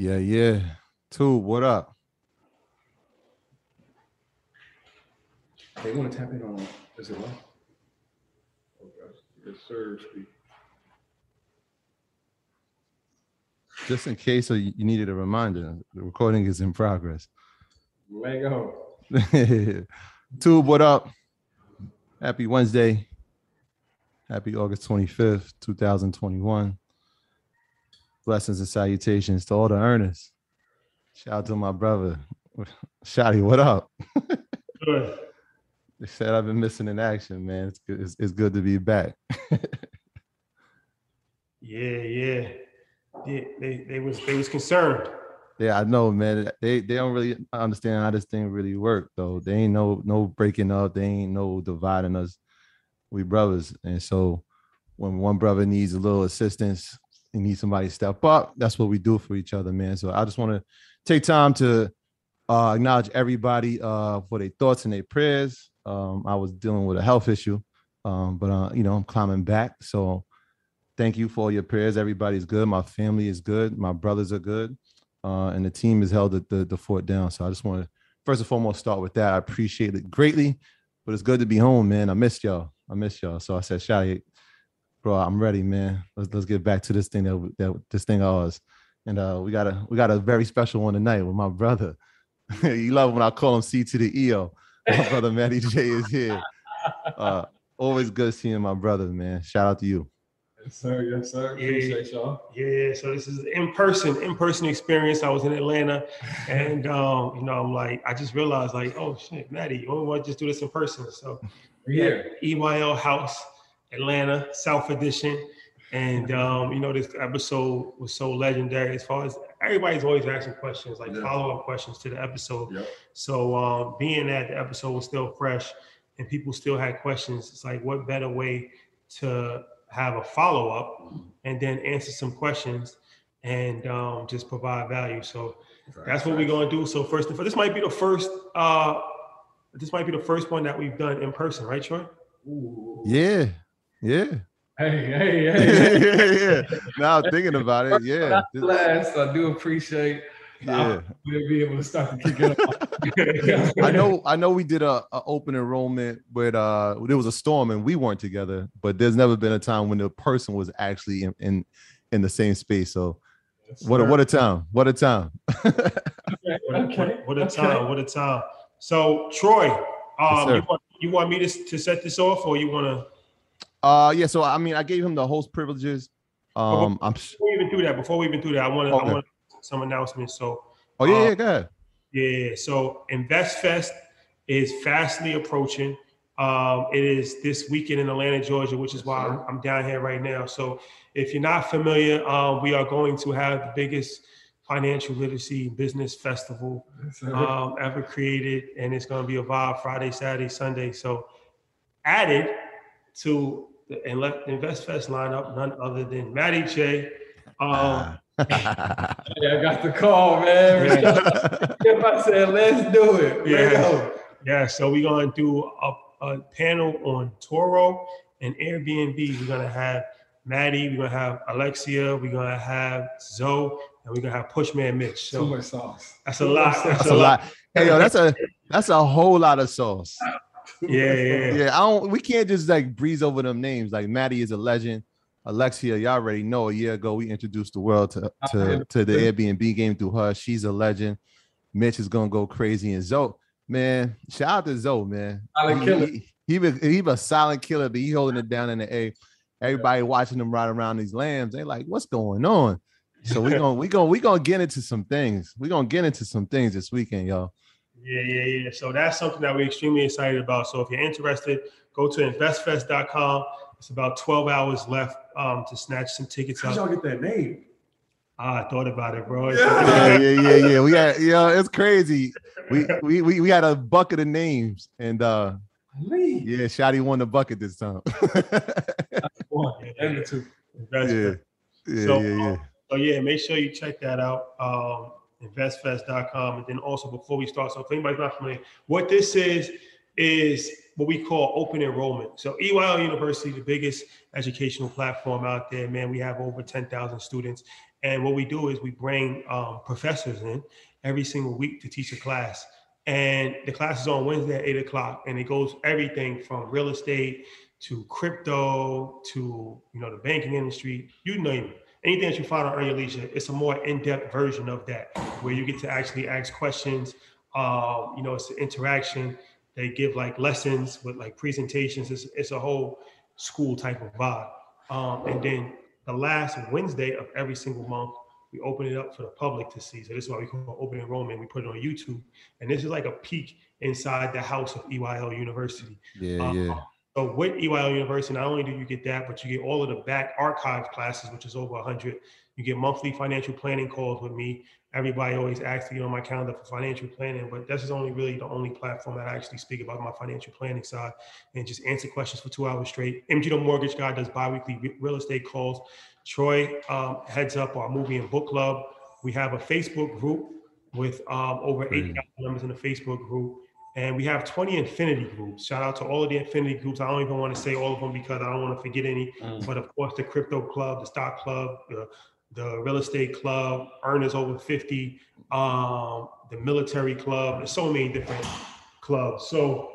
Yeah, yeah. Tube, what up? They want to tap in on, is it live? Yes, sir. Just in case you needed a reminder, the recording is in progress. Lego. Tube, what up? Happy Wednesday. Happy August 25th, 2021. Blessings and salutations to all the earners. Shout out to my brother. Shotty, what up? Good. They said I've been missing in action, man. It's good, it's, it's good to be back. yeah, yeah. They, they they was they was concerned. Yeah, I know, man. They they don't really understand how this thing really work, though. They ain't no no breaking up. They ain't no dividing us. We brothers, and so when one brother needs a little assistance, he needs somebody to step up. That's what we do for each other, man. So I just want to take time to uh, acknowledge everybody uh, for their thoughts and their prayers. Um, I was dealing with a health issue, um, but uh, you know I'm climbing back. So thank you for all your prayers. Everybody's good. My family is good. My brothers are good, uh, and the team has held the, the, the fort down. So I just want to first and foremost start with that. I appreciate it greatly, but it's good to be home, man. I missed y'all. I missed y'all. So I said, Shadi, bro, I'm ready, man. Let's let's get back to this thing that, that this thing ours. And uh, we got a we got a very special one tonight with my brother. you love when I call him C to the EO. My brother Matty J is here. Uh, always good seeing my brother, man. Shout out to you. Yes, sir. Yes, sir. Yeah, Appreciate y'all. Yeah, so this is in person, in person experience. I was in Atlanta, and um, you know, I'm like, I just realized, like, oh shit, Maddie, you want to just do this in person? So Yeah. EYL House, Atlanta, South Edition. And um, you know, this episode was so legendary as far as everybody's always asking questions, like Yeah. follow-up questions to the episode. Yep. So um, being that the episode was still fresh and people still had questions, it's like what better way to have a follow-up and then answer some questions and um, just provide value. So that's what we're gonna do. So first, this might be the first. Uh, this might be the first one that we've done in person, right, Troy? Ooh. Yeah, yeah, Hey, hey, hey. yeah, hey. yeah. Now thinking about it, yeah, This- Last, I do appreciate yeah. we'll be able to start to kick it off. I know, I know. We did a, a open enrollment with uh, there was a storm and we weren't together, but there's never been a time when the person was actually in in, in the same space. So what a what a time, what a time. Okay, What a, okay, what a- what okay. time! What a time! So Troy, um, sir. you, want, you want me to, to set this off, or you want to? Uh, yeah. So I mean, I gave him the host privileges. Um, I'm. s- Before we even do that, before we even do that, I want to. Okay. I want some announcements. So Oh yeah, Uh, yeah. Go ahead. Yeah. So InvestFest is fastly approaching. Um, it is this weekend in Atlanta, Georgia, which is why I'm, I'm down here right now. So if you're not familiar, um, we are going to have the biggest financial literacy business festival um, ever created, and it's going to be a vibe Friday, Saturday, Sunday. So added to the InvestFest lineup, none other than Matty J. Um, yeah, I got the call, man. Yeah. I said, let's do it. Yeah. Yeah. So we're gonna do a, a, panel on Turo and Airbnb. We're gonna have Maddie, we're gonna have Alexia, we're gonna have Zoe, and we're gonna have Pushman Mitch. So Too much sauce. That's a lot. That's, that's a lot. lot. Hey yo, that's a that's a whole lot of sauce. Yeah, yeah, yeah. I don't. We can't just like breeze over them names. Like Maddie is a legend. Alexia, y'all already know a year ago we introduced the world to to, to the Airbnb game through her. She's a legend. Mitch is gonna go crazy, and Zoe, man, shout out to Zoe, man. Silent killer. He, he, he, he, a silent killer, but he holding it down in the A. Everybody watching him ride around these lambs, they like, what's going on? So we're gonna we gonna we gonna get into some things. We're gonna get into some things this weekend, y'all. Yeah, yeah, yeah. So that's something that we're extremely excited about. So if you're interested, go to investfest.com. It's about 12 hours left um, to snatch some tickets How up. y'all get that name? Ah, I thought about it, bro. Yeah, yeah, yeah, yeah. We got, you know, it's crazy. We we we, we had a bucket of names, and uh yeah, Shotty won the bucket this time. and the two. Yeah, yeah, so, yeah, yeah. Um, so yeah, make sure you check that out. Um, investfest.com. And then also before we start, so if anybody's not familiar, what this is is what we call open enrollment. So EYL University, the biggest educational platform out there, man, we have over 10,000 students. And what we do is we bring um, professors in every single week to teach a class. And the class is on Wednesday at eight o'clock, and it goes everything from real estate to crypto to you know the banking industry, you name it. Anything that you find on Earn Your Leisure, it's a more in-depth version of that, where you get to actually ask questions. Um, you know, it's an interaction they give like lessons with like presentations. It's, it's a whole school type of vibe. Um, and then the last Wednesday of every single month, we open it up for the public to see. So this is why we call it open enrollment. We put it on YouTube, and this is like a peek inside the house of EYL University. Yeah, um, yeah. So with EYL University, not only do you get that, but you get all of the back archive classes, which is over 100. You get monthly financial planning calls with me everybody always asks to get on my calendar for financial planning, but this is only really the only platform that I actually speak about my financial planning side and just answer questions for two hours straight. MG the Mortgage Guy does biweekly real estate calls. Troy um, heads up our movie and book club. We have a Facebook group with um, over 8,000 members in the Facebook group. And we have 20 infinity groups. Shout out to all of the infinity groups. I don't even want to say all of them because I don't want to forget any. Mm. But of course, the crypto club, the stock club, the the real estate club, earners over 50, um, the military club, there's so many different clubs. So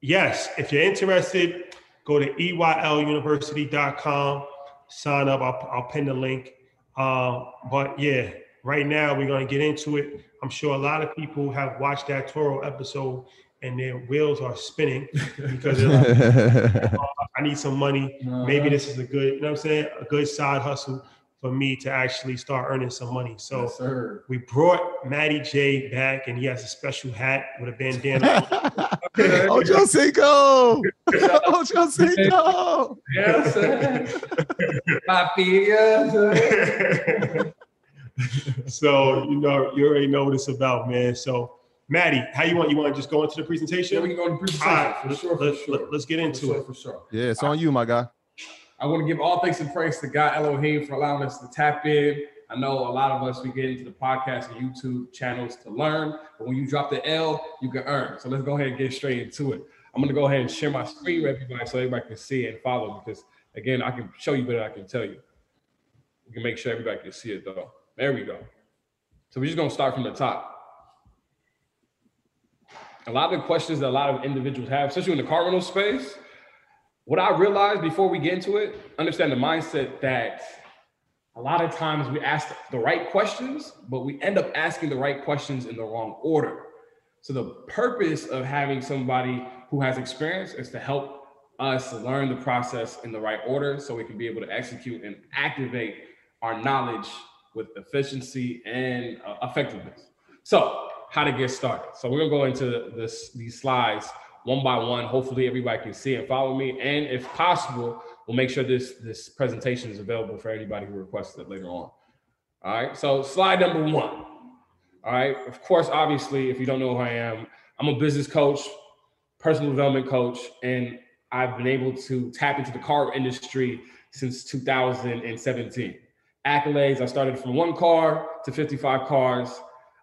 yes, if you're interested, go to EYLUniversity.com, sign up. I'll, I'll pin the link. Uh, but yeah, right now we're going to get into it. I'm sure a lot of people have watched that Turo episode and their wheels are spinning because like, oh, I need some money. Maybe this is a good, you know what I'm saying? A good side hustle for me to actually start earning some money. So yes, we brought Matty J back, and he has a special hat with a bandana. Ocho Cinco! Ocho Cinco! Yes, Papi, so you know, you already know what it's about, man. So. Maddie, how you want? You want to just go into the presentation? Yeah, we can go into the presentation. All right, for sure, for let, sure. Let, us get into for it. Sure, for sure. Yeah, it's on you, my guy. I want to give all thanks and praise to God Elohim for allowing us to tap in. I know a lot of us we get into the podcast and YouTube channels to learn, but when you drop the L, you can earn. So let's go ahead and get straight into it. I'm gonna go ahead and share my screen with everybody so everybody can see and follow because again, I can show you better than I can tell you. We can make sure everybody can see it though. There we go. So we're just gonna start from the top. A lot of the questions that a lot of individuals have, especially in the car rental space, what I realized before we get into it, understand the mindset that a lot of times we ask the right questions, but we end up asking the right questions in the wrong order. So the purpose of having somebody who has experience is to help us learn the process in the right order so we can be able to execute and activate our knowledge with efficiency and uh, effectiveness. So how to get started. So we're gonna go into this these slides one by one. Hopefully everybody can see and follow me. And if possible, we'll make sure this this presentation is available for anybody who requests it later on. All right. So slide number one. All right. Of course, obviously, if you don't know who I am, I'm a business coach, personal development coach, and I've been able to tap into the car industry since 2017. Accolades, I started from one car to 55 cars.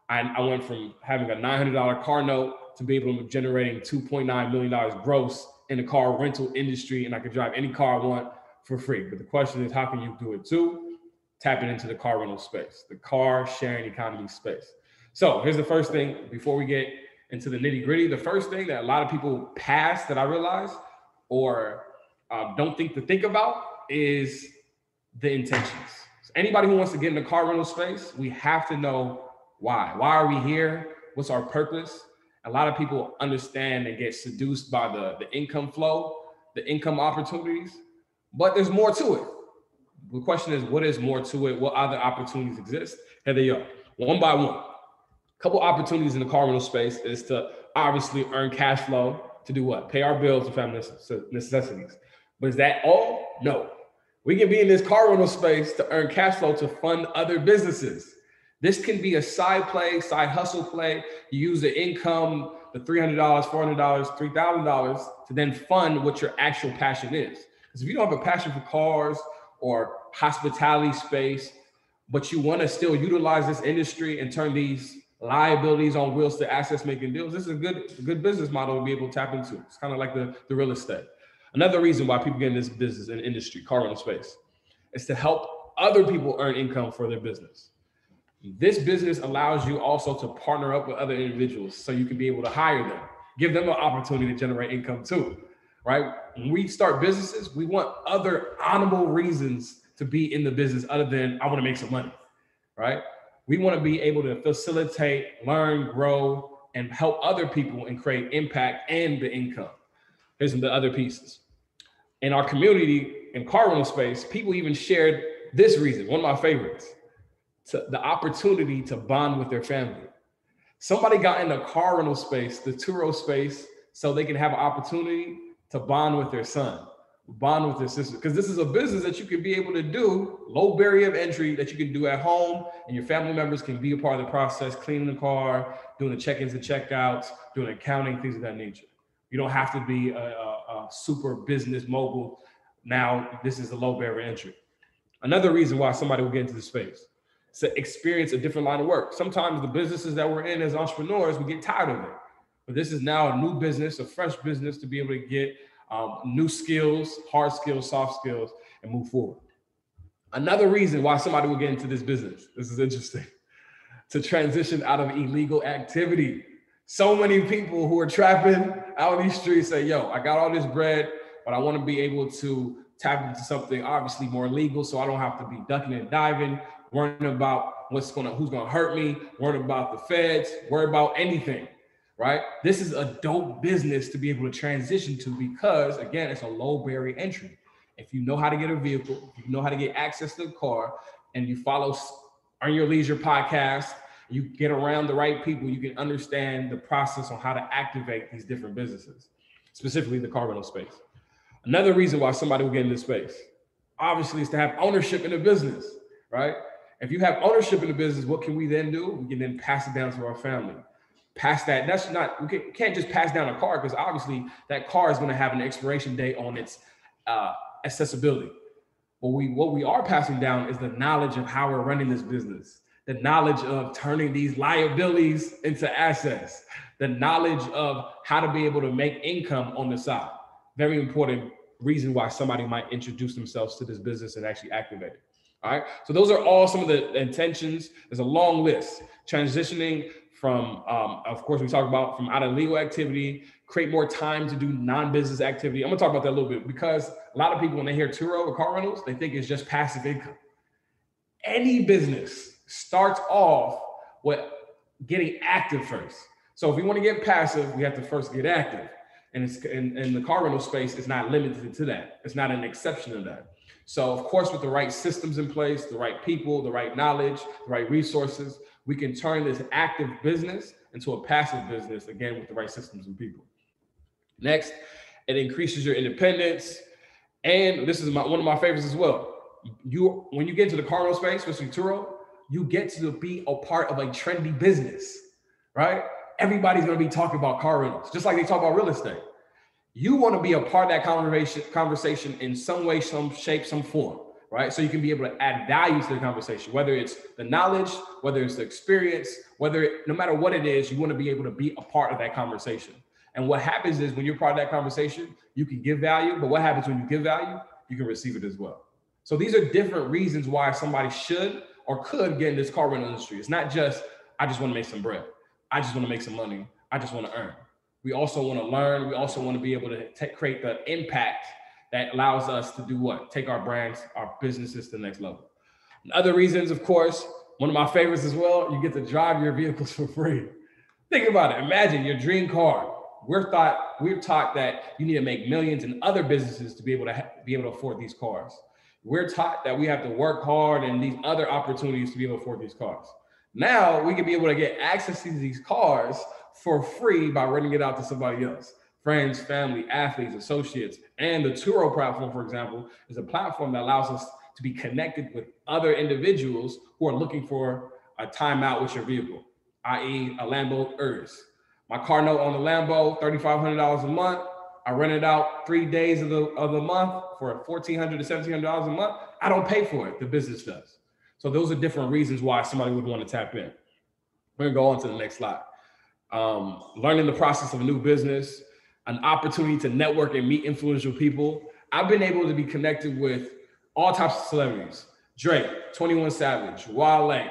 I, I went from having a $900 car note to be able to generating $2.9 million gross in the car rental industry, and I could drive any car I want for free. But the question is, how can you do it too? Tapping into the car rental space, the car sharing economy space. So here's the first thing before we get into the nitty gritty. The first thing that a lot of people pass that I realize or um, don't think to think about is the intentions. Anybody who wants to get in the car rental space, we have to know why. Why are we here? What's our purpose? A lot of people understand and get seduced by the, the income flow, the income opportunities, but there's more to it. The question is, what is more to it? What other opportunities exist? Here they are, one by one. A couple opportunities in the car rental space is to obviously earn cash flow to do what? Pay our bills and family necessities. But is that all? No. We can be in this car rental space to earn cash flow to fund other businesses. This can be a side play, side hustle play. You use the income, the $300, $400, $3,000 to then fund what your actual passion is. Because if you don't have a passion for cars or hospitality space, but you want to still utilize this industry and turn these liabilities on wheels to assets making deals, this is a good, good business model to be able to tap into. It's kind of like the, the real estate. Another reason why people get in this business and industry, car rental space, is to help other people earn income for their business. This business allows you also to partner up with other individuals so you can be able to hire them, give them an opportunity to generate income too, right? When we start businesses, we want other honorable reasons to be in the business other than I want to make some money, right? We want to be able to facilitate, learn, grow, and help other people and create impact and the income. Here's the other pieces. In our community in car rental space, people even shared this reason, one of my favorites to the opportunity to bond with their family. Somebody got in the car rental space, the Turo space, so they can have an opportunity to bond with their son, bond with their sister. Because this is a business that you can be able to do, low barrier of entry that you can do at home, and your family members can be a part of the process, cleaning the car, doing the check-ins and checkouts, doing accounting, things of that nature. You don't have to be a, a, a super business mogul. Now, this is a low barrier entry. Another reason why somebody will get into the space is to experience a different line of work. Sometimes the businesses that we're in as entrepreneurs, we get tired of it. But this is now a new business, a fresh business to be able to get um, new skills, hard skills, soft skills, and move forward. Another reason why somebody will get into this business, this is interesting, to transition out of illegal activity. So many people who are trapping out in these streets say, yo, I got all this bread, but I want to be able to tap into something obviously more legal so I don't have to be ducking and diving, worrying about what's gonna who's gonna hurt me, worrying about the feds, worry about anything, right? This is a dope business to be able to transition to because again, it's a low barrier entry. If you know how to get a vehicle, you know how to get access to the car, and you follow Earn Your Leisure podcast, you get around the right people, you can understand the process on how to activate these different businesses, specifically the car rental space. Another reason why somebody will get in this space, obviously, is to have ownership in the business, right? If you have ownership in the business, what can we then do? We can then pass it down to our family. Pass that. That's not, we can't just pass down a car because obviously that car is going to have an expiration date on its uh, accessibility. But we, what we are passing down is the knowledge of how we're running this business, the knowledge of turning these liabilities into assets, the knowledge of how to be able to make income on the side. Very important reason why somebody might introduce themselves to this business and actually activate it. All right. So those are all some of the intentions. There's a long list. Transitioning from, um, of course, we talk about from out of legal activity, create more time to do non-business activity. I'm gonna talk about that a little bit because a lot of people, when they hear Turo or car rentals, they think it's just passive income. Any business starts off with getting active first. So if we want to get passive, we have to first get active. And it's in the car rental space, is not limited to that. It's not an exception to that. So, of course, with the right systems in place, the right people, the right knowledge, the right resources, we can turn this active business into a passive business, again, with the right systems and people. Next, it increases your independence. And this is my, one of my favorites as well. You when you get into the car rental space, especially Turo, you get to be a part of a trendy business, right? Everybody's gonna be talking about car rentals, just like they talk about real estate. You want to be a part of that conversation, conversation in some way, some shape, some form, right? So you can be able to add value to the conversation, whether it's the knowledge, whether it's the experience, whether it, no matter what it is, you want to be able to be a part of that conversation. And what happens is when you're part of that conversation, you can give value. But what happens when you give value? You can receive it as well. So these are different reasons why somebody should or could get in this car rental industry. It's not just, I just want to make some bread. I just want to make some money. I just want to earn. We also want to learn. We also want to be able to t- create the impact that allows us to do what? Take our brands, our businesses to the next level. And other reasons, of course, one of my favorites as well, you get to drive your vehicles for free. Think about it. Imagine your dream car we're thought we're taught that you need to make millions in other businesses to be able to ha- be able to afford these cars. We're taught that we have to work hard and these other opportunities to be able to afford these cars. Now we can be able to get access to these cars for free by renting it out to somebody else. Friends, family, athletes, associates, and the Turo platform, for example, is a platform that allows us to be connected with other individuals who are looking for a timeout with your vehicle, i.e., a Lambo Urus my car note on the Lambo, $3,500 a month. I rent it out three days of the, of the month for 1,400 to $1,700 a month. I don't pay for it. The business does. So those are different reasons why somebody would want to tap in. We're gonna go on to the next slide. Um, learning the process of a new business, an opportunity to network and meet influential people. I've been able to be connected with all types of celebrities: Drake, 21 Savage, Wale,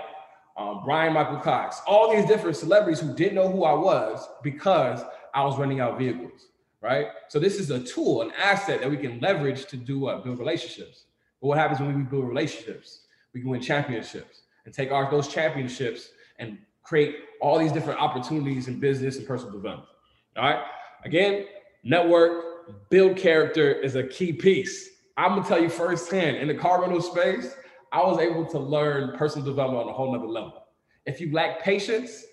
um, Bryan-Michael Cox, all these different celebrities who didn't know who I was because I was renting out vehicles, right? So this is a tool, an asset that we can leverage to do what? Build relationships. But what happens when we build relationships? We can win championships and take our those championships and create all these different opportunities in business and personal development. All right. Again, network, build character is a key piece. I'm gonna tell you firsthand in the car rental space, I was able to learn personal development on a whole nother level. If you lack patience,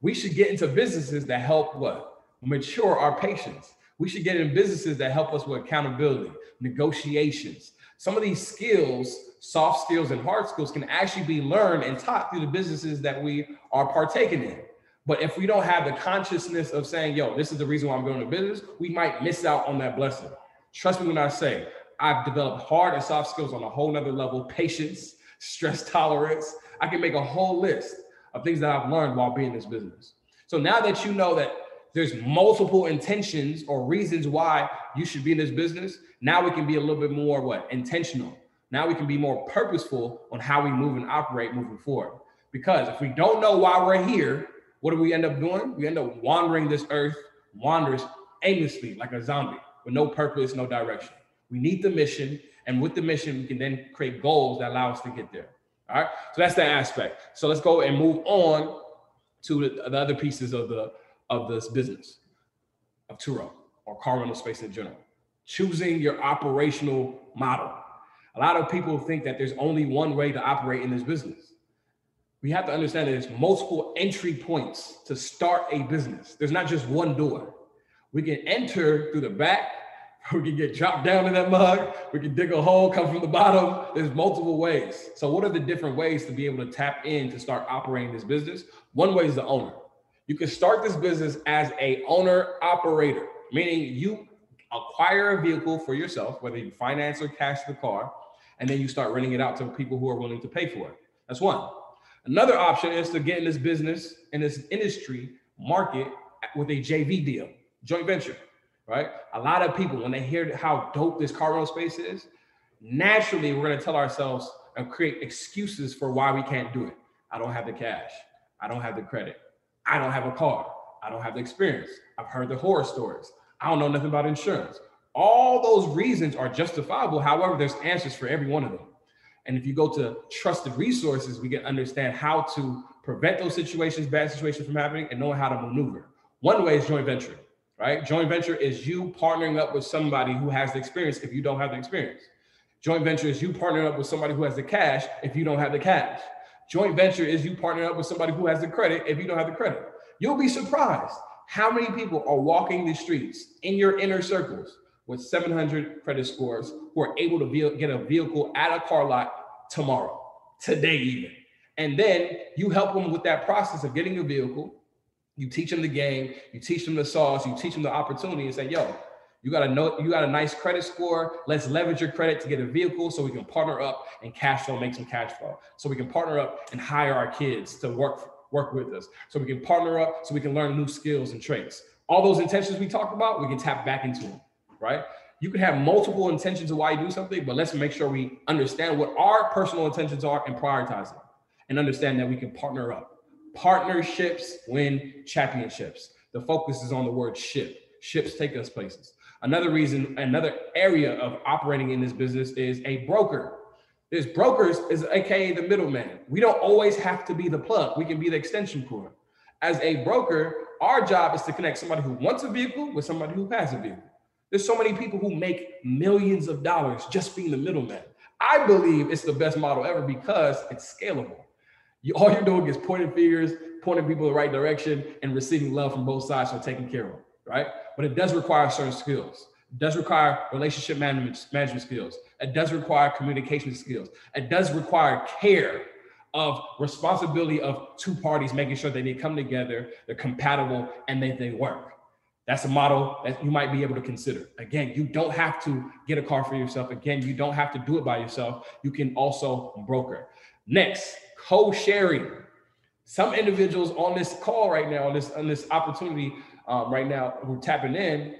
we should get into businesses that help what? Mature our patience. We should get in businesses that help us with accountability, negotiations. Some of these skills, soft skills and hard skills, can actually be learned and taught through the businesses that we are partaking in. But if we don't have the consciousness of saying, yo, this is the reason why I'm going to business, we might miss out on that blessing. Trust me when I say I've developed hard and soft skills on a whole nother level, patience, stress tolerance. I can make a whole list of things that I've learned while being in this business. So now that you know that there's multiple intentions or reasons why you should be in this business, now we can be a little bit more what intentional. Now we can be more purposeful on how we move and operate moving forward. Because if we don't know why we're here, what do we end up doing? We end up wandering this earth, wanders aimlessly like a zombie with no purpose, no direction. We need the mission. And with the mission, we can then create goals that allow us to get there. All right. So that's that aspect. So let's go and move on to the, the other pieces of the of this business of Turo or car rental space in general. Choosing your operational model. A lot of people think that there's only one way to operate in this business. We have to understand that there's multiple entry points to start a business. There's not just one door. We can enter through the back, we can get dropped down in that mug. We can dig a hole, come from the bottom. There's multiple ways. So, what are the different ways to be able to tap in to start operating this business? One way is the owner. You can start this business as a owner operator, meaning you acquire a vehicle for yourself, whether you finance or cash the car, and then you start renting it out to people who are willing to pay for it. That's one. Another option is to get in this business in this industry market with a JV deal, joint venture right? A lot of people, when they hear how dope this car rental space is, naturally we're going to tell ourselves and create excuses for why we can't do it. I don't have the cash. I don't have the credit. I don't have a car. I don't have the experience. I've heard the horror stories. I don't know nothing about insurance. All those reasons are justifiable. However, there's answers for every one of them. And if you go to trusted resources, we can understand how to prevent those situations, bad situations from happening, and knowing how to maneuver. One way is joint venture right? Joint venture is you partnering up with somebody who has the experience if you don't have the experience. Joint venture is you partnering up with somebody who has the cash if you don't have the cash. Joint venture is you partnering up with somebody who has the credit if you don't have the credit. You'll be surprised how many people are walking the streets in your inner circles with 700 credit scores who are able to get a vehicle at a car lot tomorrow, today even. And then you help them with that process of getting a vehicle. You teach them the game, you teach them the sauce, you teach them the opportunity and say, yo, you got a note, you got a nice credit score. Let's leverage your credit to get a vehicle so we can partner up and cash flow, make some cash flow. So we can partner up and hire our kids to work work with us. So we can partner up so we can learn new skills and traits. All those intentions we talked about, we can tap back into them, right? You can have multiple intentions of why you do something, but let's make sure we understand what our personal intentions are and prioritize them and understand that we can partner up. Partnerships win championships. The focus is on the word ship. Ships take us places. Another reason, another area of operating in this business is a broker. There's brokers is aka the middleman. We don't always have to be the plug. We can be the extension cord. As a broker, our job is to connect somebody who wants a vehicle with somebody who has a vehicle. There's so many people who make millions of dollars just being the middleman. I believe it's the best model ever because it's scalable. You, all you're doing is pointing fingers, pointing people in the right direction, and receiving love from both sides for taking care of, right? But it does require certain skills. It does require relationship management, management skills. It does require communication skills. It does require care of responsibility of two parties, making sure that they come together, they're compatible, and they, they work. That's a model that you might be able to consider. Again, you don't have to get a car for yourself. Again, you don't have to do it by yourself. You can also broker. Next, co-sharing. Some individuals on this call right now, on this on this opportunity um, right now, who are tapping in,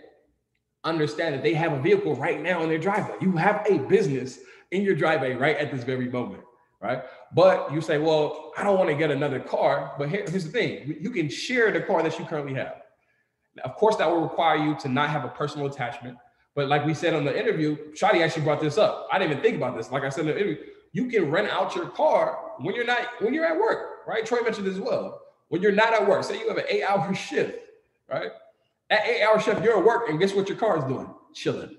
understand that they have a vehicle right now in their driveway. You have a business in your driveway right at this very moment, right? But you say, well, I don't want to get another car. But here, here's the thing: you can share the car that you currently have. Now, of course, that will require you to not have a personal attachment. But like we said on the interview, Shadi actually brought this up. I didn't even think about this. Like I said in the interview, you can rent out your car when you're not when you're at work, right? Troy mentioned as well. When you're not at work, say you have an eight-hour shift, right? At eight-hour shift, you're at work, and guess what your car is doing? Chilling,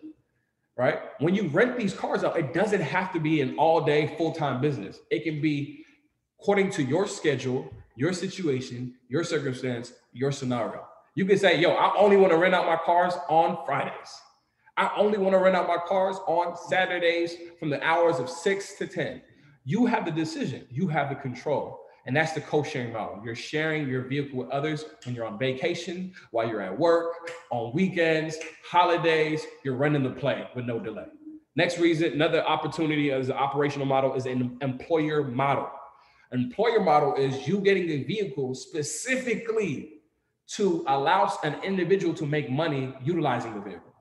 right? When you rent these cars out, it doesn't have to be an all-day full-time business. It can be according to your schedule, your situation, your circumstance, your scenario. You can say, yo, I only want to rent out my cars on Fridays. I only want to rent out my cars on Saturdays from the hours of six to 10. You have the decision, you have the control. And that's the co-sharing model. You're sharing your vehicle with others when you're on vacation, while you're at work, on weekends, holidays, you're running the play with no delay. Next reason, another opportunity as an operational model is an employer model. Employer model is you getting a vehicle specifically to allow an individual to make money utilizing the vehicle.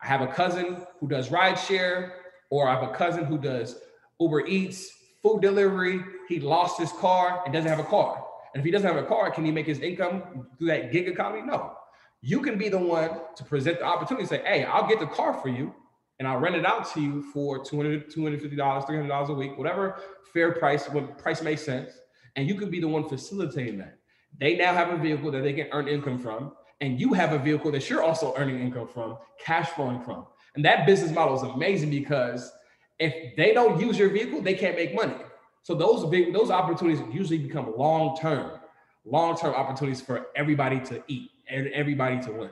I have a cousin who does rideshare, or I have a cousin who does Uber Eats, food delivery. He lost his car and doesn't have a car. And if he doesn't have a car, can he make his income through that gig economy? No. You can be the one to present the opportunity, say, hey, I'll get the car for you and I'll rent it out to you for $200, $250, $300 a week, whatever fair price, what price makes sense. And you can be the one facilitating that. They now have a vehicle that they can earn income from and you have a vehicle that you're also earning income from, cash flowing from. And that business model is amazing because if they don't use your vehicle, they can't make money. So those big those opportunities usually become long term, long term opportunities for everybody to eat and everybody to win.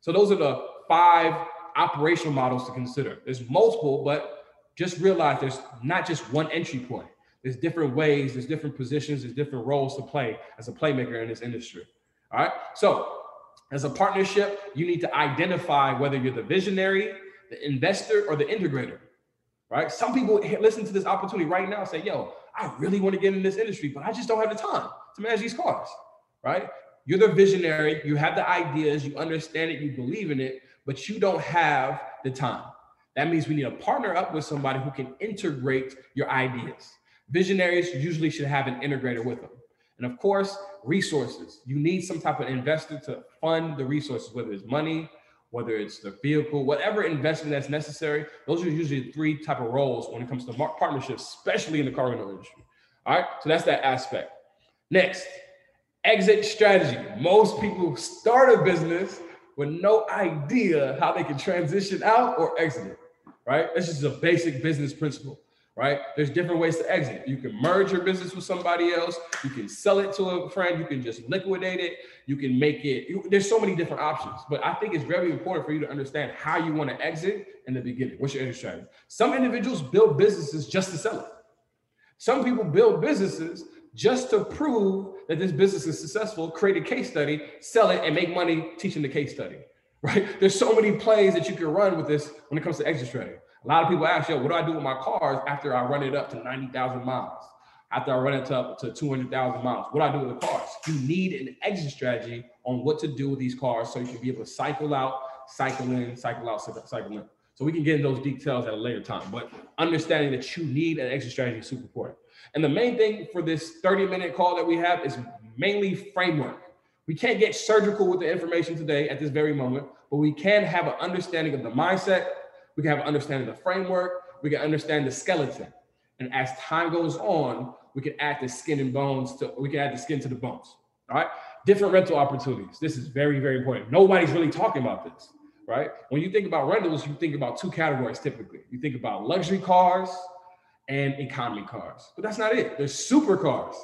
So those are the five operational models to consider. There's multiple, but just realize there's not just one entry point. There's different ways, there's different positions, there's different roles to play as a playmaker in this industry. All right. So as a partnership, you need to identify whether you're the visionary, the investor, or the integrator, right? Some people listen to this opportunity right now and say, yo, I really want to get in this industry, but I just don't have the time to manage these cars, right? You're the visionary, you have the ideas, you understand it, you believe in it, but you don't have the time. That means we need to partner up with somebody who can integrate your ideas. Visionaries usually should have an integrator with them. And of course, resources. You need some type of investor to fund the resources, whether it's money, whether it's the vehicle, whatever investment that's necessary. Those are usually three type of roles when it comes to partnerships, especially in the car rental industry. All right, so that's that aspect. Next, exit strategy. Most people start a business with no idea how they can transition out or exit it. Right? that's just a basic business principle. Right? There's different ways to exit. You can merge your business with somebody else. You can sell it to a friend. You can just liquidate it. You can make it. You, there's so many different options. But I think it's very important for you to understand how you want to exit in the beginning. What's your exit strategy? Some individuals build businesses just to sell it. Some people build businesses just to prove that this business is successful, create a case study, sell it, and make money teaching the case study. Right? There's so many plays that you can run with this when it comes to exit strategy. A lot of people ask, yo, what do I do with my cars after I run it up to 90,000 miles? After I run it up to 200,000 miles? What do I do with the cars? You need an exit strategy on what to do with these cars so you can be able to cycle out, cycle in, cycle out, cycle in. So we can get into those details at a later time, but understanding that you need an exit strategy is super important. And the main thing for this 30 minute call that we have is mainly framework. We can't get surgical with the information today at this very moment, but we can have an understanding of the mindset, we can have an understanding of the framework, we can understand the skeleton. And as time goes on, we can add the skin and bones to we can add the skin to the bones. All right. Different rental opportunities. This is very, very important. Nobody's really talking about this, right? When you think about rentals, you think about two categories typically. You think about luxury cars and economy cars. But that's not it. There's supercars,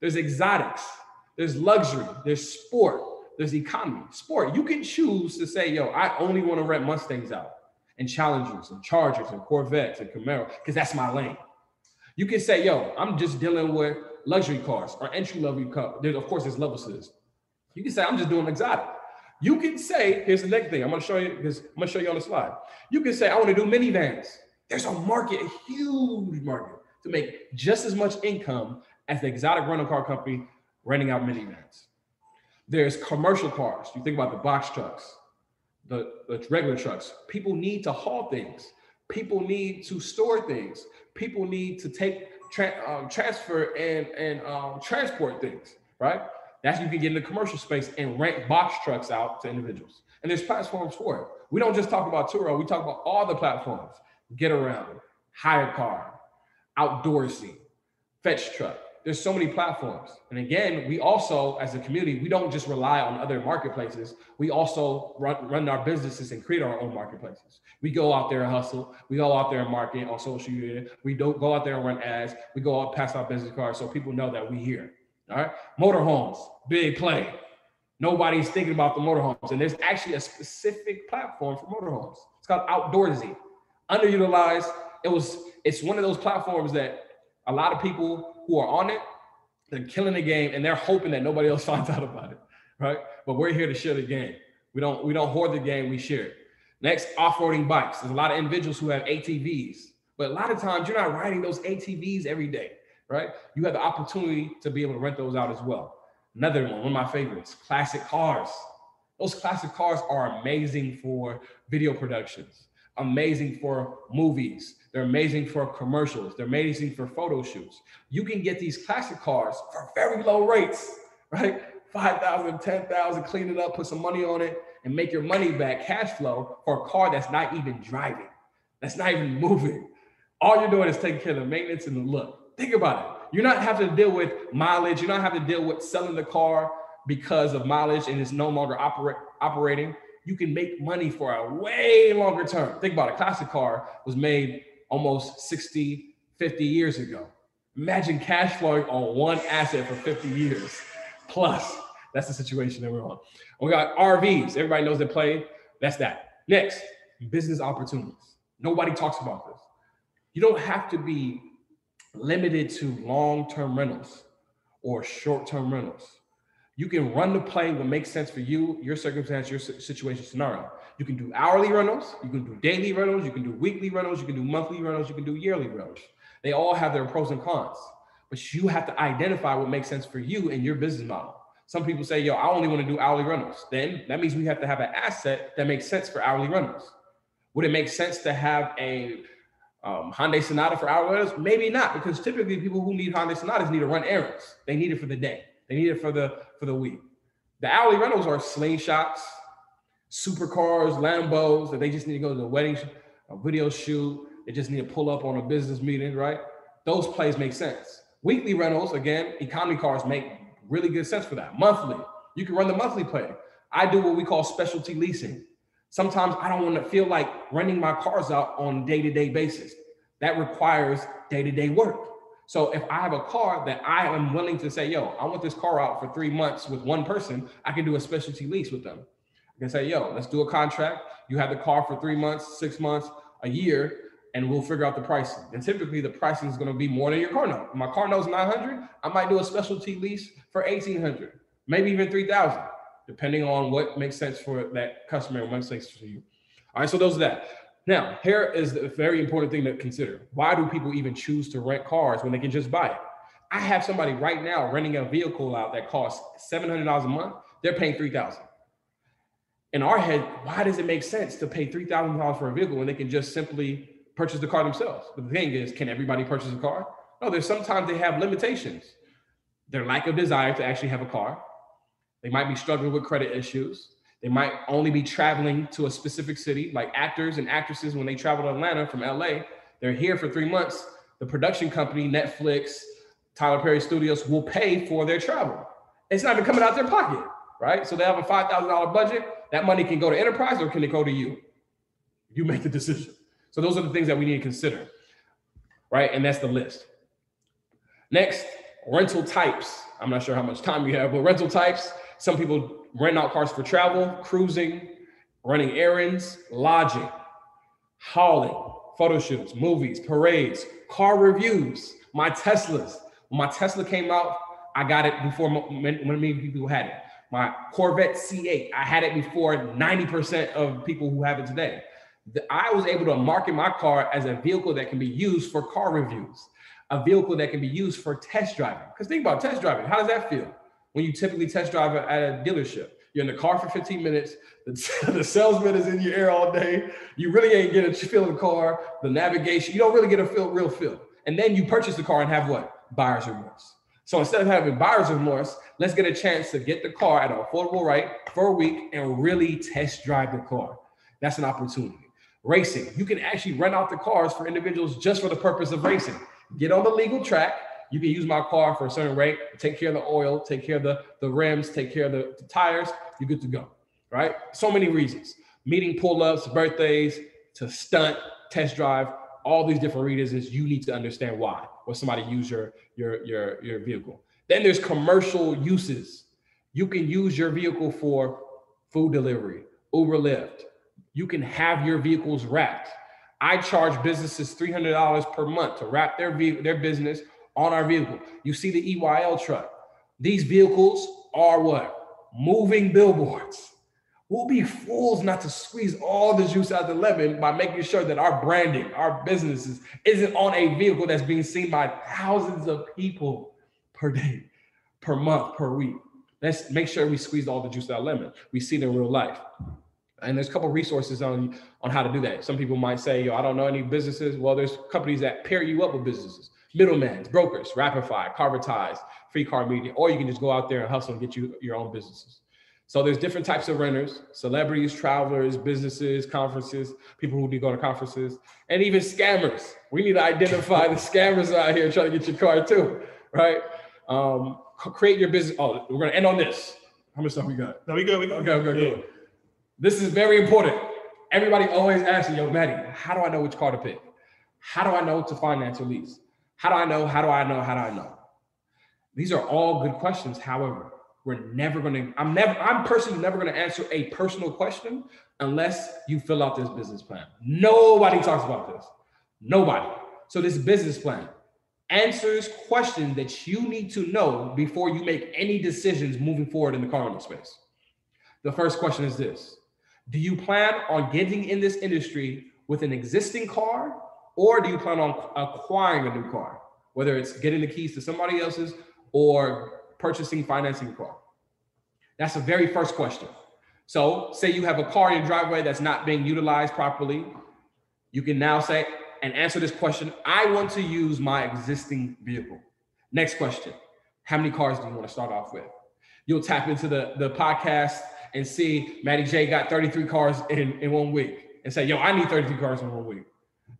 there's exotics, there's luxury, there's sport, there's economy. Sport, you can choose to say, yo, I only want to rent Mustangs out and Challengers and Chargers and Corvettes and Camaro because that's my lane. You can say, yo, I'm just dealing with luxury cars or entry level cars. There's, of course, there's levels to this. You can say, I'm just doing exotic. You can say, here's the next thing. I'm going to show you because I'm going to show you on the slide. You can say, I want to do minivans. There's a market, a huge market to make just as much income as the exotic rental car company renting out minivans. There's commercial cars. You think about the box trucks, the, the regular trucks. People need to haul things. People need to store things. People need to take tra- um, transfer and and um, transport things. Right. That's you can get in the commercial space and rent box trucks out to individuals. And there's platforms for it. We don't just talk about Turo. We talk about all the platforms. Getaround, hire car, outdoorsy, fetch truck there's so many platforms. And again, we also, as a community, we don't just rely on other marketplaces. We also run, run our businesses and create our own marketplaces. We go out there and hustle. We go out there and market on social media. We don't go out there and run ads. We go out past our business cards so people know that we here. All right. Motorhomes, big play. Nobody's thinking about the motorhomes. And there's actually a specific platform for motorhomes. It's called Outdoorsy. Underutilized. It was, it's one of those platforms that a lot of people who are on it, they're killing the game and they're hoping that nobody else finds out about it, right? But we're here to share the game. We don't we don't hoard the game, we share it. Next, off-roading bikes. There's a lot of individuals who have ATVs, but a lot of times you're not riding those ATVs every day, right? You have the opportunity to be able to rent those out as well. Another one, one of my favorites, classic cars. Those classic cars are amazing for video productions, amazing for movies, they're amazing for commercials. They're amazing for photo shoots. You can get these classic cars for very low rates, right? 5,000, 10,000, clean it up, put some money on it, and make your money back, cash flow for a car that's not even driving, that's not even moving. All you're doing is taking care of the maintenance and the look. Think about it. You're not having to deal with mileage. You're not having to deal with selling the car because of mileage and it's no longer operating. You can make money for a way longer term. Think about it. Classic car was made almost 60, 50 years ago. Imagine cash flowing on one asset for 50 years plus. That's the situation that we're on. We got RVs. Everybody knows they play. That's that. Next, business opportunities. Nobody talks about this. You don't have to be limited to long-term rentals or short-term rentals. You can run the play what makes sense for you, your circumstance, your situation scenario. You can do hourly rentals, you can do daily rentals, you can do weekly rentals, you can do monthly rentals, you can do yearly rentals. They all have their pros and cons, but you have to identify what makes sense for you and your business model. Some people say, yo, I only want to do hourly rentals. Then that means we have to have an asset that makes sense for hourly rentals. Would it make sense to have a um, Hyundai Sonata for hourly rentals? Maybe not, because typically people who need Hyundai Sonatas need to run errands. They need it for the day. They need it for the for the week. The hourly rentals are slingshots, supercars, Lambos that they just need to go to the wedding, a video shoot. They just need to pull up on a business meeting, right? Those plays make sense. Weekly rentals, again, economy cars make really good sense for that. Monthly, you can run the monthly play. I do what we call specialty leasing. Sometimes I don't want to feel like renting my cars out on day to day basis. That requires day-to-day work. So if I have a car that I am willing to say, yo, I want this car out for three months with one person, I can do a specialty lease with them. I can say, yo, let's do a contract. You have the car for three months, six months, a year, and we'll figure out the pricing. And typically the pricing is going to be more than your car note. My car note note's 900. I might do a specialty lease for 1800, maybe even 3000, depending on what makes sense for that customer and what makes sense for you. All right, so those are that. Now, here is the very important thing to consider. Why do people even choose to rent cars when they can just buy it? I have somebody right now renting a vehicle out that costs $700 a month. They're paying 3000 In our head, why does it make sense to pay $3,000 for a vehicle when they can just simply purchase the car themselves? But the thing is, can everybody purchase a car? No, there's sometimes they have limitations. Their lack of desire to actually have a car. They might be struggling with credit issues. They might only be traveling to a specific city, like actors and actresses when they travel to Atlanta from LA. They're here for three months. The production company, Netflix, Tyler Perry Studios will pay for their travel. It's not even coming out of their pocket, right? So they have a $5,000 budget. That money can go to enterprise or can it go to you? You make the decision. So those are the things that we need to consider, right? And that's the list. Next, rental types. I'm not sure how much time you have, but rental types. Some people rent out cars for travel, cruising, running errands, lodging, hauling, photo shoots, movies, parades, car reviews. My Teslas. When my Tesla came out, I got it before many, many people had it. My Corvette C8, I had it before 90% of people who have it today. I was able to market my car as a vehicle that can be used for car reviews, a vehicle that can be used for test driving. Because think about test driving. How does that feel? When you typically test drive at a dealership. You're in the car for 15 minutes. The, salesman is in your ear all day. You really ain't getting a feel of the car, the navigation. You don't really get a feel, real feel. And then you purchase the car and have what? Buyer's remorse. So instead of having buyer's remorse, let's get a chance to get the car at an affordable rate for a week and really test drive the car. That's an opportunity. Racing, you can actually rent out the cars for individuals just for the purpose of racing. Get on the legal track, you can use my car for a certain rate, take care of the oil, take care of the, the rims, take care of the, the tires, you're good to go, right? So many reasons. Meeting pull-ups, birthdays, to stunt, test drive, all these different reasons you need to understand why or somebody use your your your your vehicle. Then there's commercial uses. You can use your vehicle for food delivery, Uber Lyft. You can have your vehicles wrapped. I charge businesses $300 per month to wrap their their business on our vehicle. You see the EYL truck. These vehicles are what? Moving billboards. We'll be fools not to squeeze all the juice out of the lemon by making sure that our branding, our businesses, isn't on a vehicle that's being seen by thousands of people per day, per month, per week. Let's make sure we squeeze all the juice out of lemon. We see it in real life. And there's a couple resources on, on how to do that. Some people might say, yo, I don't know any businesses. Well, there's companies that pair you up with businesses middlemen, brokers, Wrapify, Carvertise, Free Car Media, or you can just go out there and hustle and get you your own businesses. So there's different types of renters, celebrities, travelers, businesses, conferences, people who need to go to conferences, and even scammers. We need to identify the scammers out here trying to get your car too, right? Um, create your business. Oh, we're gonna end on this. How much time we got? No, we good. We good. Okay, okay, yeah. good. This is very important. Everybody always asks, me, yo, Maddie, how do I know which car to pick? How do I know to finance or lease? How do I know? How do I know? How do I know? These are all good questions. However, we're never going to, I'm never, I'm personally never going to answer a personal question unless you fill out this business plan. Nobody talks about this. Nobody. So this business plan answers questions that you need to know before you make any decisions moving forward in the car rental space. The first question is this Do you plan on getting in this industry with an existing car or do you plan on acquiring a new car, whether it's getting the keys to somebody else's or purchasing, financing a car? That's the very first question. So, say you have a car in your driveway that's not being utilized properly. You can now say and answer this question I want to use my existing vehicle. Next question How many cars do you want to start off with? You'll tap into the, the podcast and see Maddie J got 33 cars in, in one week and say, Yo, I need 33 cars in one week.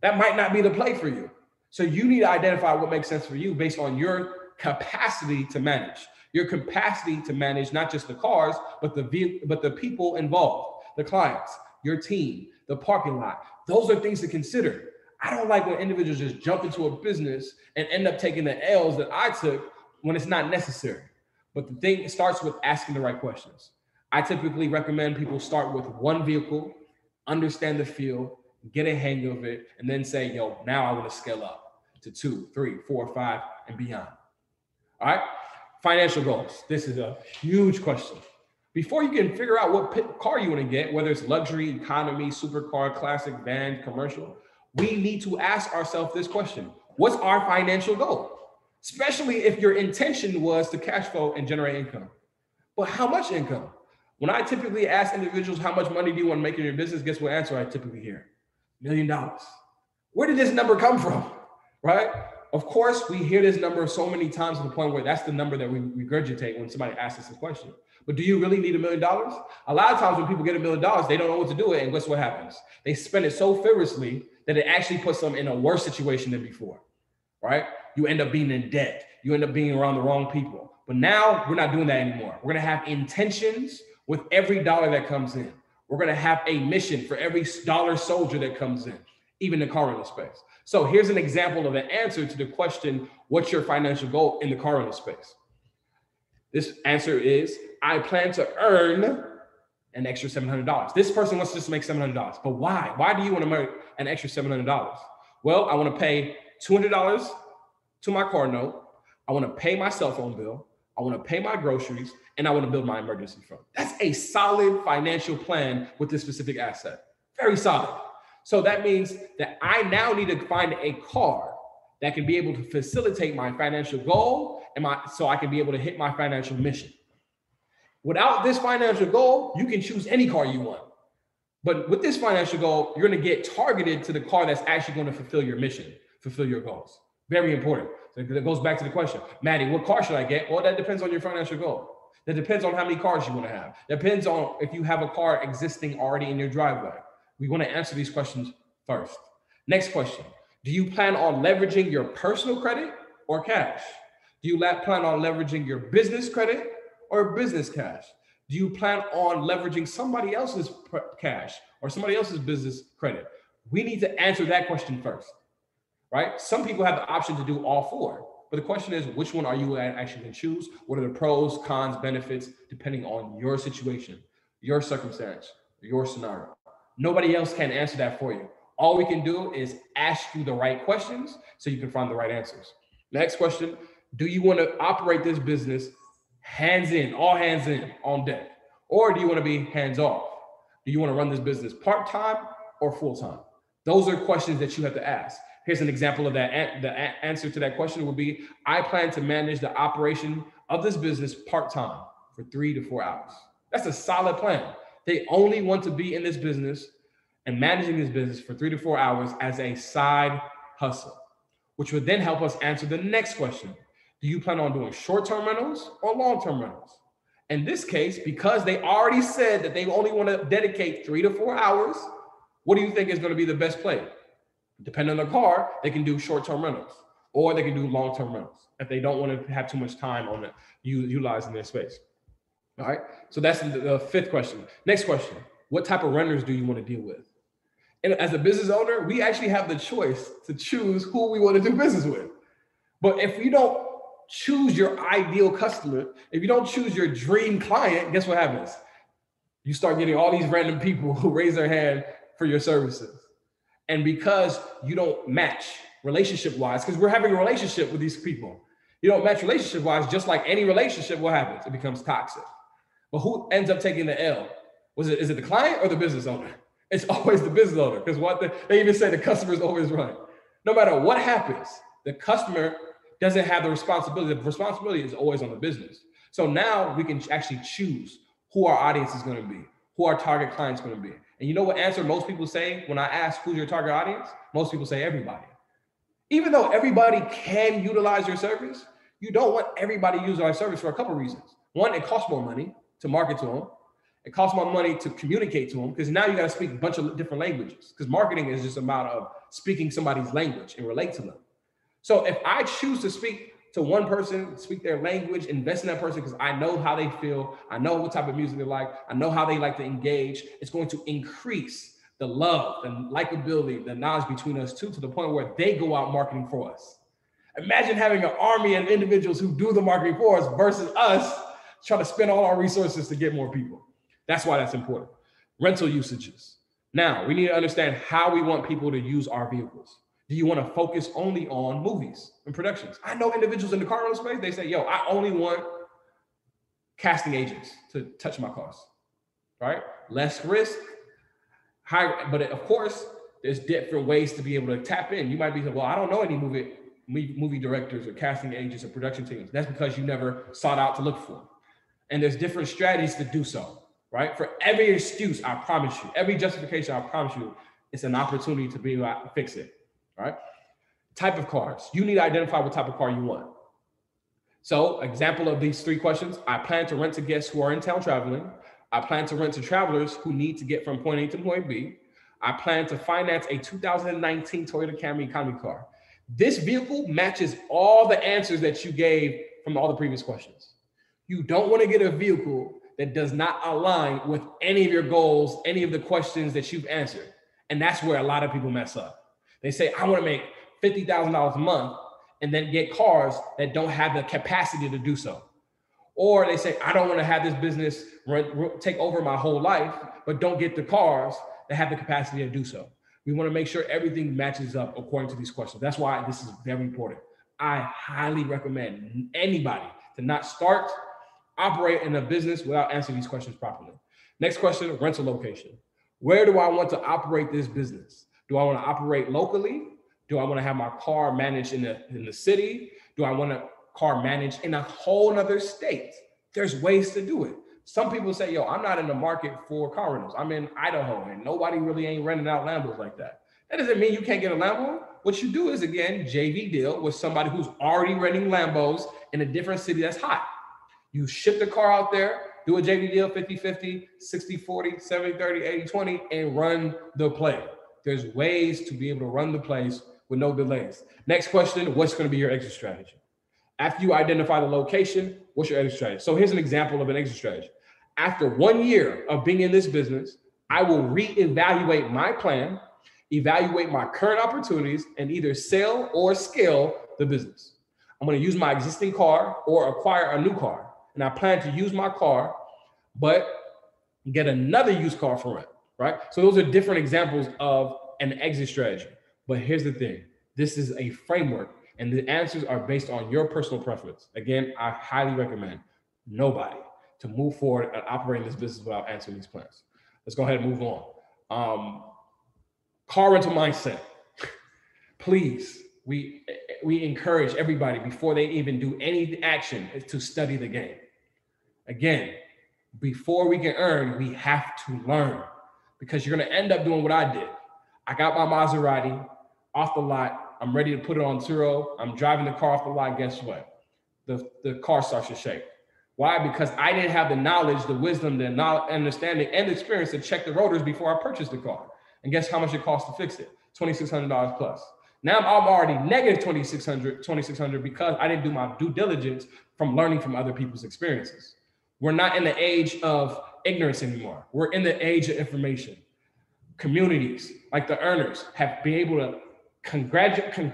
That might not be the play for you. So you need to identify what makes sense for you based on your capacity to manage. Your capacity to manage not just the cars, but the vehicle, but the people involved, the clients, your team, the parking lot. Those are things to consider. I don't like when individuals just jump into a business and end up taking the L's that I took when it's not necessary. But the thing starts with asking the right questions. I typically recommend people start with one vehicle, understand the field, get a hang of it, and then say, yo, now I want to scale up to two, three, four, five, and beyond. All right. Financial goals. This is a huge question. Before you can figure out what car you want to get, whether it's luxury, economy, supercar, classic, van, commercial, we need to ask ourselves this question What's our financial goal? Especially if your intention was to cash flow and generate income. But how much income? When I typically ask individuals how much money do you want to make in your business, guess what answer I typically hear? Million dollars. Where did this number come from? Right? Of course, we hear this number so many times to the point where that's the number that we regurgitate when somebody asks us a question. But do you really need a million dollars? A lot of times when people get a million dollars, they don't know what to do with it. And guess what happens? They spend it so fearlessly that it actually puts them in a worse situation than before, right? You end up being in debt. You end up being around the wrong people. But now we're not doing that anymore. We're going to have intentions with every dollar that comes in. We're going to have a mission for every dollar soldier that comes in, even the car space. So here's an example of an answer to the question, what's your financial goal in the car space? This answer is, I plan to earn an extra $700. This person wants to just make $700, but why? Why do you want to make an extra $700? Well, I want to pay $200 to my car note. I want to pay my cell phone bill. I want to pay my groceries and I want to build my emergency fund. That's a solid financial plan with this specific asset. Very solid. So that means that I now need to find a car that can be able to facilitate my financial goal and my so I can be able to hit my financial mission. Without this financial goal, you can choose any car you want. But with this financial goal, you're going to get targeted to the car that's actually going to fulfill your mission, fulfill your goals. Very important. So that goes back to the question, Maddie, what car should I get? Well, that depends on your financial goal. That depends on how many cars you want to have. Depends on if you have a car existing already in your driveway. We want to answer these questions first. Next question Do you plan on leveraging your personal credit or cash? Do you plan on leveraging your business credit or business cash? Do you plan on leveraging somebody else's cash or somebody else's business credit? We need to answer that question first, right? Some people have the option to do all four, but the question is, which one are you actually going to choose? What are the pros, cons, benefits, depending on your situation, your circumstance, your scenario? Nobody else can answer that for you. All we can do is ask you the right questions so you can find the right answers. Next question Do you want to operate this business hands in, all hands in on deck? Or do you want to be hands off? Do you want to run this business part time or full time? Those are questions that you have to ask. Here's an example of that. The answer to that question would be I plan to manage the operation of this business part time for three to four hours. That's a solid plan. They only want to be in this business and managing this business for three to four hours as a side hustle, which would then help us answer the next question Do you plan on doing short term rentals or long term rentals? In this case, because they already said that they only want to dedicate three to four hours, what do you think is going to be the best play? Depending on the car, they can do short-term rentals or they can do long-term rentals if they don't want to have too much time on it, utilizing their space. All right. So that's the, the fifth question. Next question: What type of renters do you want to deal with? And as a business owner, we actually have the choice to choose who we want to do business with. But if you don't choose your ideal customer, if you don't choose your dream client, guess what happens? You start getting all these random people who raise their hand for your services. And because you don't match relationship wise, because we're having a relationship with these people, you don't match relationship wise, just like any relationship, what happens? It becomes toxic. But who ends up taking the L? Was it is it the client or the business owner? It's always the business owner because what the, they even say the customer is always right. No matter what happens, the customer doesn't have the responsibility. The responsibility is always on the business. So now we can actually choose who our audience is going to be, who our target client is going to be. And you know what answer most people say when I ask who's your target audience? Most people say everybody. Even though everybody can utilize your service, you don't want everybody use our service for a couple reasons. One, it costs more money to market to them. It costs more money to communicate to them because now you got to speak a bunch of different languages. Because marketing is just a matter of speaking somebody's language and relate to them. So if I choose to speak to one person, speak their language, invest in that person because I know how they feel. I know what type of music they like. I know how they like to engage. It's going to increase the love, the likability, the knowledge between us two to the point where they go out marketing for us. Imagine having an army of individuals who do the marketing for us versus us trying to spend all our resources to get more people. That's why that's important. Rental usages. Now, we need to understand how we want people to use our vehicles. Do you want to focus only on movies and productions? I know individuals in the car rental space, they say, yo, I only want casting agents to touch my cars, right? Less risk, high, but of course, there's different ways to be able to tap in. You might be, saying, well, I don't know any movie movie directors or casting agents or production teams. That's because you never sought out to look for. And there's different strategies to do so, right? For every excuse, I promise you, every justification, I promise you, it's an opportunity to be able to fix it, right? Type of cars. You need to identify what type of car you want. So, example of these three questions I plan to rent to guests who are in town traveling. I plan to rent to travelers who need to get from point A to point B. I plan to finance a 2019 Toyota Camry economy car. This vehicle matches all the answers that you gave from all the previous questions. You don't want to get a vehicle that does not align with any of your goals, any of the questions that you've answered. And that's where a lot of people mess up. They say, I want to make $50,000 a month and then get cars that don't have the capacity to do so. Or they say, I don't want to have this business run, take over my whole life, but don't get the cars that have the capacity to do so. We want to make sure everything matches up according to these questions. That's why this is very important. I highly recommend anybody to not start, operate in a business without answering these questions properly. Next question rental location. Where do I want to operate this business? Do I want to operate locally? Do I want to have my car managed in the, in the city? Do I want a car managed in a whole other state? There's ways to do it. Some people say, yo, I'm not in the market for car rentals. I'm in Idaho and nobody really ain't renting out Lambos like that. That doesn't mean you can't get a Lambo. What you do is, again, JV deal with somebody who's already renting Lambos in a different city that's hot. You ship the car out there, do a JV deal 50 50, 60 40, 70 30, 80 20, and run the play. There's ways to be able to run the place with no delays. Next question What's going to be your exit strategy? After you identify the location, what's your exit strategy? So here's an example of an exit strategy after one year of being in this business, I will reevaluate my plan, evaluate my current opportunities, and either sell or scale the business. I'm going to use my existing car or acquire a new car. And I plan to use my car, but get another used car for rent, right? So those are different examples of an exit strategy. But here's the thing this is a framework, and the answers are based on your personal preference. Again, I highly recommend nobody to move forward and operate this business without answering these plans. Let's go ahead and move on. Um, car rental mindset. Please, we we encourage everybody before they even do any action to study the game. Again, before we can earn, we have to learn because you're going to end up doing what I did. I got my Maserati off the lot. I'm ready to put it on Turo. I'm driving the car off the lot. Guess what? The, the car starts to shake. Why? Because I didn't have the knowledge, the wisdom, the knowledge, understanding, and experience to check the rotors before I purchased the car. And guess how much it cost to fix it? $2,600 plus. Now I'm already negative 2,600, 2,600 because I didn't do my due diligence from learning from other people's experiences. We're not in the age of ignorance anymore. We're in the age of information. Communities like the earners have been able to congratulate, con-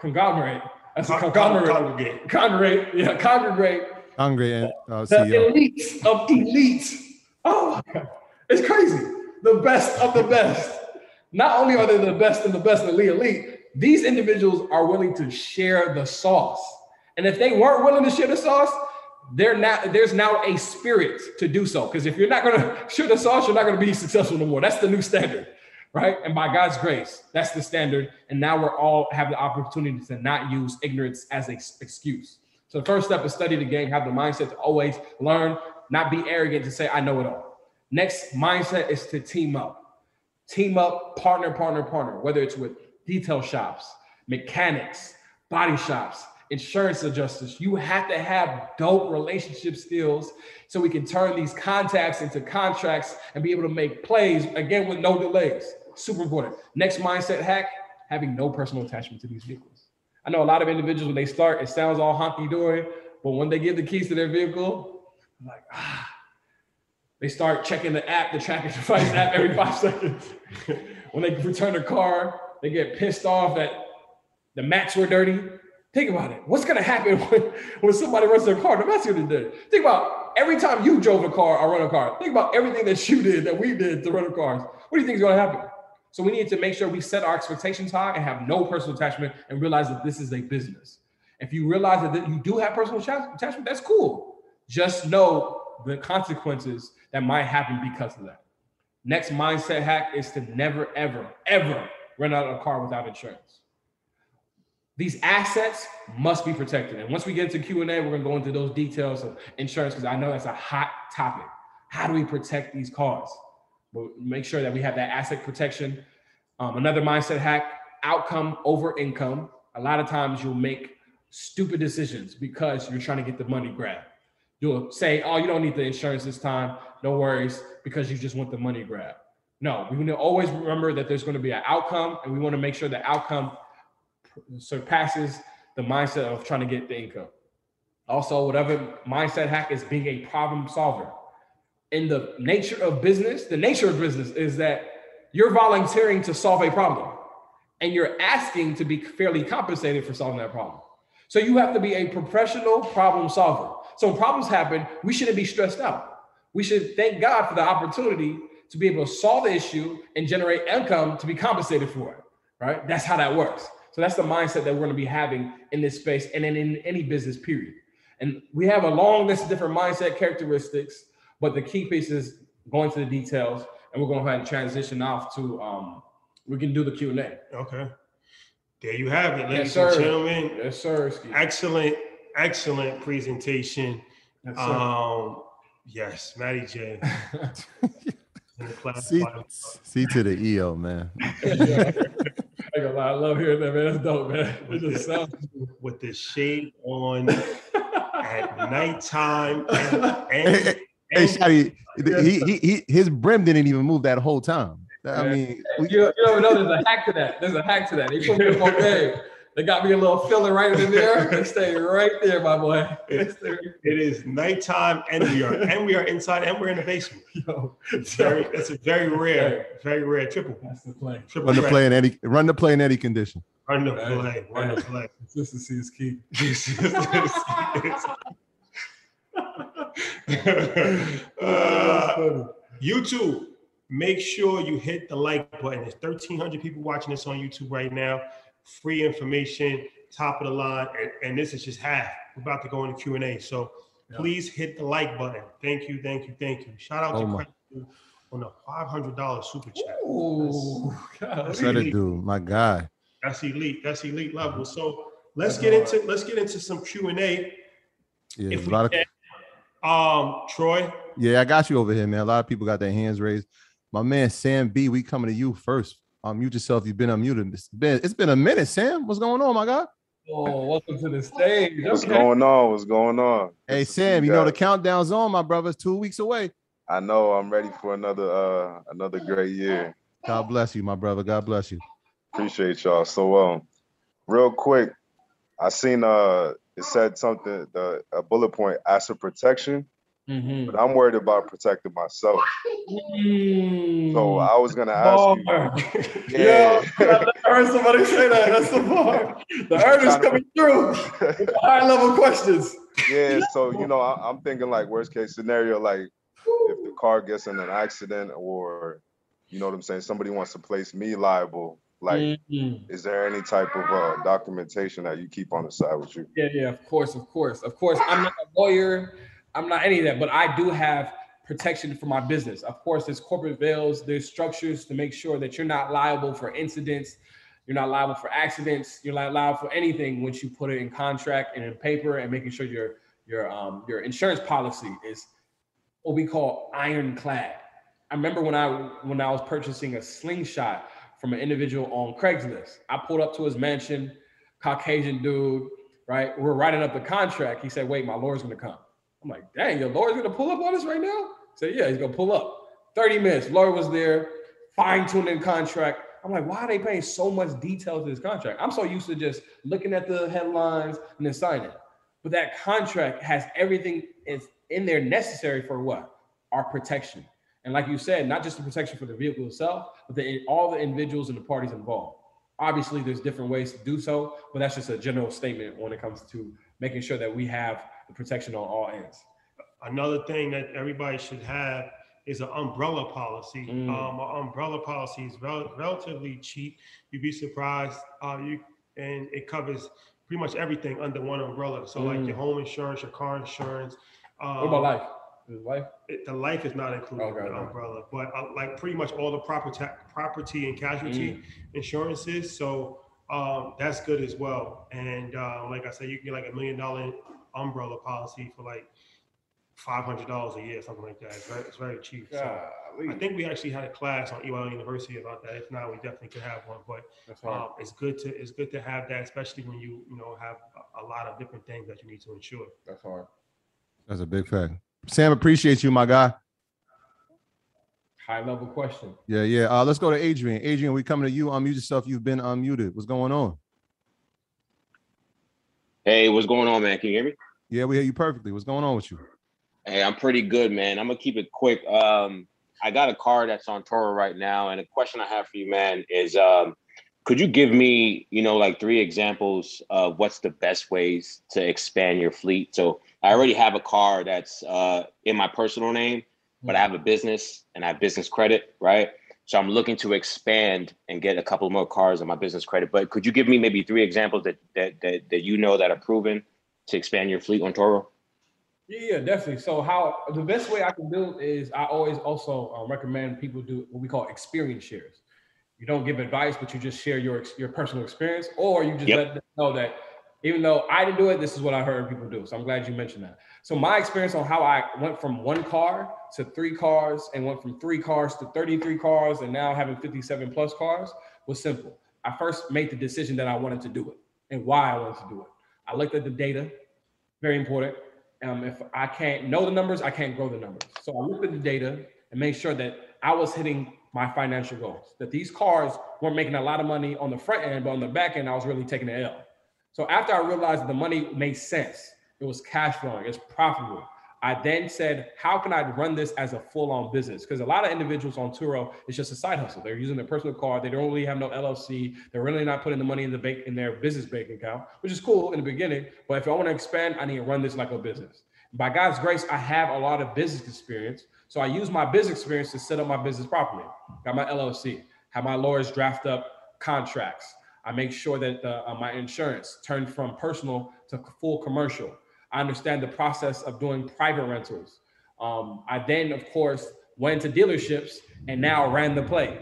conglomerate, that's a conglomerate, congregate, congregate, yeah, congregate Hungry uh, the elites of elites. Oh my God. It's crazy. The best of the best. Not only are they the best and the best of the elite, these individuals are willing to share the sauce. And if they weren't willing to share the sauce, they're not, there's now a spirit to do so. Because if you're not going to shoot the sauce, you're not going to be successful no more. That's the new standard, right? And by God's grace, that's the standard. And now we're all have the opportunity to not use ignorance as an excuse. So the first step is study the game, have the mindset to always learn, not be arrogant to say, I know it all. Next mindset is to team up. Team up, partner, partner, partner, whether it's with detail shops, mechanics, body shops, insurance adjusters. You have to have dope relationship skills so we can turn these contacts into contracts and be able to make plays again with no delays. Super important. Next mindset hack having no personal attachment to these vehicles. I know a lot of individuals when they start, it sounds all honky dory, but when they give the keys to their vehicle, I'm like, ah, They start checking the app, the tracking device app every five seconds. when they return the car, they get pissed off that the mats were dirty. Think about it. What's gonna happen when, when somebody runs their car? The mats gonna dirty. Think about every time you drove a car or run a car. Think about everything that you did, that we did to run cars. What do you think is gonna happen? So we need to make sure we set our expectations high and have no personal attachment and realize that this is a business. If you realize that you do have personal attachment, that's cool. Just know the consequences that might happen because of that. Next mindset hack is to never, ever, ever run out of a car without insurance. These assets must be protected. And once we get into Q&A, we're gonna go into those details of insurance because I know that's a hot topic. How do we protect these cars? But make sure that we have that asset protection. Um, another mindset hack, outcome over income. A lot of times you'll make stupid decisions because you're trying to get the money grab. You'll say, oh, you don't need the insurance this time. No worries, because you just want the money grab. No, we need to always remember that there's going to be an outcome, and we want to make sure the outcome surpasses the mindset of trying to get the income. Also, whatever mindset hack is being a problem solver. In the nature of business, the nature of business is that you're volunteering to solve a problem and you're asking to be fairly compensated for solving that problem. So you have to be a professional problem solver. So when problems happen, we shouldn't be stressed out. We should thank God for the opportunity to be able to solve the issue and generate income to be compensated for it. Right? That's how that works. So that's the mindset that we're going to be having in this space and in, in any business period. And we have a long list of different mindset characteristics, but the key piece is going to the details. And we're going to go ahead and transition off to um, we can do the Q and A. Okay. There you have it, ladies Yes, and gentlemen. Yes, sir. Ski. Excellent, excellent presentation. Yes, sir. Um, yes, Matty J. in the class. C, C to the EO, man. Yeah. I ain't gonna lie, I love hearing that, man. That's dope, man. It just sounds with the shade on at nighttime and, and, Hey, and Shotty, he, he, he, his brim didn't even move that whole time. I Yeah. mean, we, you, you don't know there's a hack to that. There's a hack to that. They put me up on game. They got me a little filler right in there. They stay right there, my boy. They it is nighttime and we are and we are inside and we're in the basement. Yo, It's very that's a very rare, very rare triple. That's the play. Triple run the play in any run the play in any condition. Run the Right. play. Run the play. Consistency is key. uh, YouTube, make sure you hit the like button. There's 1,300 people watching this on YouTube right now. Free information, top of the line, and, and this is just half. We're about to go into Q and A, so Yeah. please hit the like button. Thank you, thank you, thank you. Shout out Oh to on the $500 super chat. Ooh, That's Let elite. it do, my guy. That's elite. That's elite level. So let's get into let's get into some Q and A. Yeah, If a we lot of. Um, Troy, yeah, I got you over here, man. A lot of people got their hands raised. My man Sam B, we coming to you first. Unmute yourself. You've been unmuted. It's been it's been a minute, Sam. What's going on, my guy? Oh, welcome to the stage. What's Okay. going on? What's going on? Hey Good Sam, you know the countdown's on, my brother. It's two weeks away. I know I'm ready for another uh another great year. God bless you, my brother. God bless you. Appreciate y'all. So um real quick, I seen uh it said something the a bullet point asset protection, Mhm. but I'm worried about protecting myself. Mm. So I was gonna ask you. Yeah. I heard somebody say that. That's the bar. The earnings coming through. High level questions. yeah, so you know, I, I'm thinking like worst case scenario, like if the car gets in an accident or you know what I'm saying, somebody wants to place me liable, like Mhm. is there any type of uh, documentation that you keep on the side with you? Yeah, yeah, of course, of course, of course. I'm not a lawyer. I'm not any of that, but I do have protection for my business. Of course, there's corporate veils, there's structures to make sure that you're not liable for incidents, you're not liable for accidents, you're not liable for anything once you put it in contract and in paper and making sure your your um your insurance policy is what we call ironclad. I remember when I when I was purchasing a slingshot from an individual on Craigslist. I pulled up to his mansion, Caucasian dude, right? We're writing up the contract. He said, wait, my lawyer's gonna come. I'm like, dang, your lawyer's gonna pull up on us right now? Say, yeah, he's gonna pull up. 30 minutes, lawyer was there, fine-tuning contract. I'm like, why are they paying so much detail to this contract? I'm so used to just looking at the headlines and then signing. But that contract has everything is in there necessary for what? our protection. And like you said, not just the protection for the vehicle itself, but the, all the individuals and the parties involved. Obviously, there's different ways to do so, but that's just a general statement when it comes to making sure that we have the protection on all ends. Another thing that everybody should have is an umbrella policy. Mm. Um, an umbrella policy is rel- relatively cheap. You'd be surprised. Uh, you and it covers pretty much everything under one umbrella. So like Mm. your home insurance, your car insurance. Um, What about life? Is life? it- the life is not included Okay, in the umbrella, but uh, like pretty much all the property, property and casualty Mm. insurances. So um, that's good as well. And uh, like I said, you can get like a million dollar umbrella policy for like five hundred dollars a year, something like that. It's very, it's very cheap. So I think we actually had a class on EYL University about that. If not, we definitely could have one. But um, it's good to it's good to have that, especially when you you know have a, a lot of different things that you need to insure. That's hard. That's a big fact. Sam, appreciate you, my guy. High level question. Yeah, yeah. Uh, let's go to Adrian. Adrian, we coming to you. Unmute yourself. You've been unmuted. What's going on? Hey, what's going on, man? Can you hear me? Yeah, we hear you perfectly. What's going on with you? Hey, I'm pretty good, man. I'm gonna keep it quick. Um, I got a car that's on Turo right now, and the question I have for you, man, is um, could you give me, you know, like three examples of what's the best ways to expand your fleet? So I already have a car that's uh, in my personal name, but I have a business and I have business credit, right? So I'm looking to expand and get a couple more cars on my business credit. But could you give me maybe three examples that that that, that you know that are proven to expand your fleet on Turo? Yeah, definitely. So how the best way I can do is I always also uh, recommend people do what we call experience shares. You don't give advice, but you just share your your personal experience, or you just Yep. let them know that even though I didn't do it, this is what I heard people do. So I'm glad you mentioned that. So my experience on how I went from one car to three cars and went from three cars to 33 cars and now having 57 plus cars was simple. I first made the decision that I wanted to do it and why I wanted to do it. I looked at the data, very important. Um, if I can't know the numbers, I can't grow the numbers. So I looked at the data and made sure that I was hitting my financial goals. That these cars weren't making a lot of money on the front end, but on the back end, I was really taking the L. So after I realized the money made sense, it was cash flowing, it's profitable. I then said, how can I run this as a full-on business? Because a lot of individuals on Turo, it's just a side hustle. They're using their personal car. They don't really have no LLC. They're really not putting the money in the bank in their business bank account, which is cool in the beginning. But if I want to expand, I need to run this like a business. By God's grace, I have a lot of business experience. So I use my business experience to set up my business properly. Got my LLC, have my lawyers draft up contracts. I make sure that uh, my insurance turned from personal to full commercial. I understand the process of doing private rentals. Um, I then, of course, went to dealerships and now ran the play.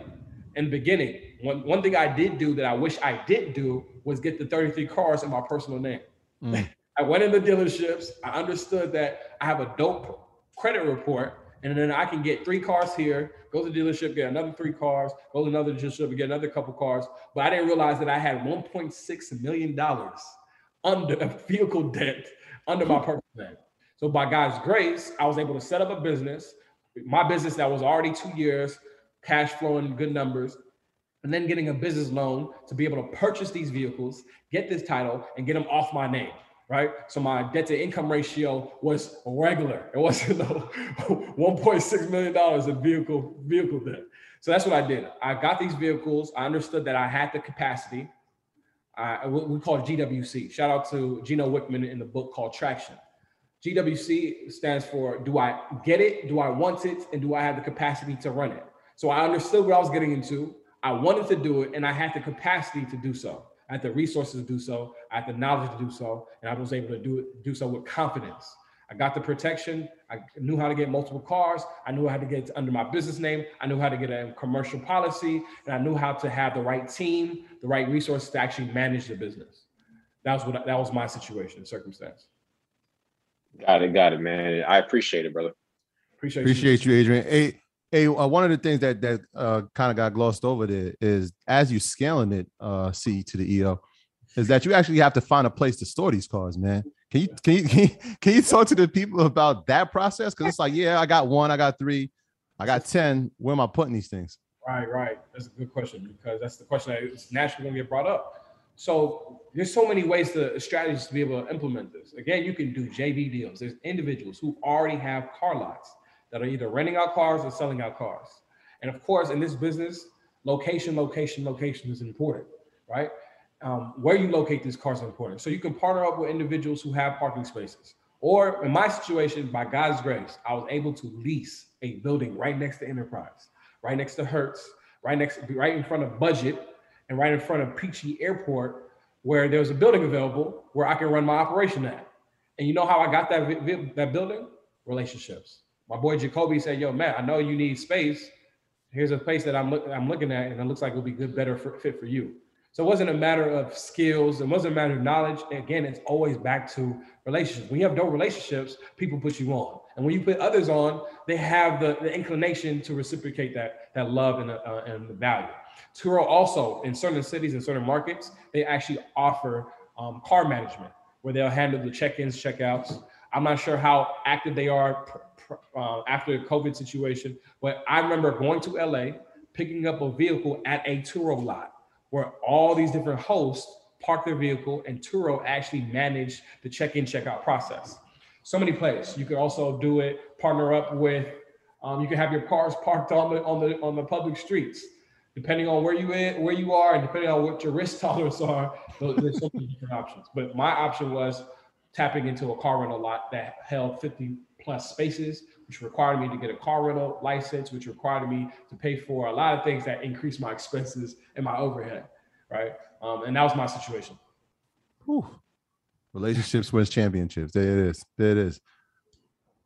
In the beginning, one, one thing I did do that I wish I did do was get the 33 cars in my personal name. Mm. I went into dealerships. I understood that I have a dope credit report, and then I can get three cars here, go to the dealership, get another three cars, go to another dealership, and get another couple cars. But I didn't realize that I had 1.6 million dollars under a vehicle debt under my personal name. So by God's grace, I was able to set up a business, my business that was already two years, cash flowing, good numbers, and then getting a business loan to be able to purchase these vehicles, get this title, and get them off my name. Right. So my debt to income ratio was regular. It wasn't no $1.6 million in vehicle vehicle debt. So that's what I did. I got these vehicles. I understood that I had the capacity. I, we call GWC. Shout out to Gino Wickman in the book called Traction. GWC stands for Do I get it? Do I want it? And do I have the capacity to run it? So I understood what I was getting into. I wanted to do it, and I had the capacity to do so. I had the resources to do so. I had the knowledge to do so, and I was able to do it, do so with confidence. I got the protection. I knew how to get multiple cars. I knew how to get under my business name. I knew how to get a commercial policy, and I knew how to have the right team, the right resources to actually manage the business. That was what that was my situation, and circumstance. Got it, got it, man. I appreciate it, brother. Appreciate, Appreciate you, Adrian. Hey, hey, uh, one of the things that that uh, kind of got glossed over there is as you scaling it, uh, C to the EO, is that you actually have to find a place to store these cars, man. Can you can you can you, talk to the people about that process? Because it's like, yeah, I got one, I got three, I got ten. Where am I putting these things? Right, right. That's a good question because that's the question that is naturally going to get brought up. So there's so many ways to uh, strategies to be able to implement this. Again, you can do JV deals. There's individuals who already have car lots that are either renting out cars or selling out cars. And of course, in this business, location, location, location is important, right? Um, where you locate these cars is important. So you can partner up with individuals who have parking spaces. Or in my situation, by God's grace, I was able to lease a building right next to Enterprise, right next to Hertz, right next, right in front of Budget, and right in front of Peachey Airport, where there was a building available where I can run my operation at. And you know how I got that that building? Relationships. My boy Jacoby said, "Yo, Matt, I know you need space. Here's a place that I'm looking I'm looking at, and it looks like it'll be good, better for, fit for you." So it wasn't a matter of skills. It wasn't a matter of knowledge. Again, it's always back to relationships. When you have no relationships, people put you on, and when you put others on, they have the, the inclination to reciprocate that that love and uh, and the value. Turo also in certain cities and certain markets, they actually offer um, car management where they'll handle the check-ins, check-outs. I'm not sure how active they are uh, after the COVID situation, but I remember going to LA, picking up a vehicle at a Turo lot where all these different hosts park their vehicle and Turo actually manage the check-in, check-out process. So many places. You could also do it, partner up with, um, you can have your cars parked on the on the on the public streets depending on where you in, where you are, and depending on what your risk tolerance are, there's so many different options. But my option was tapping into a car rental lot that held 50 plus spaces, which required me to get a car rental license, which required me to pay for a lot of things that increased my expenses and my overhead, right? Um, and that was my situation. Whew. Relationships wins championships. There it is. There it is.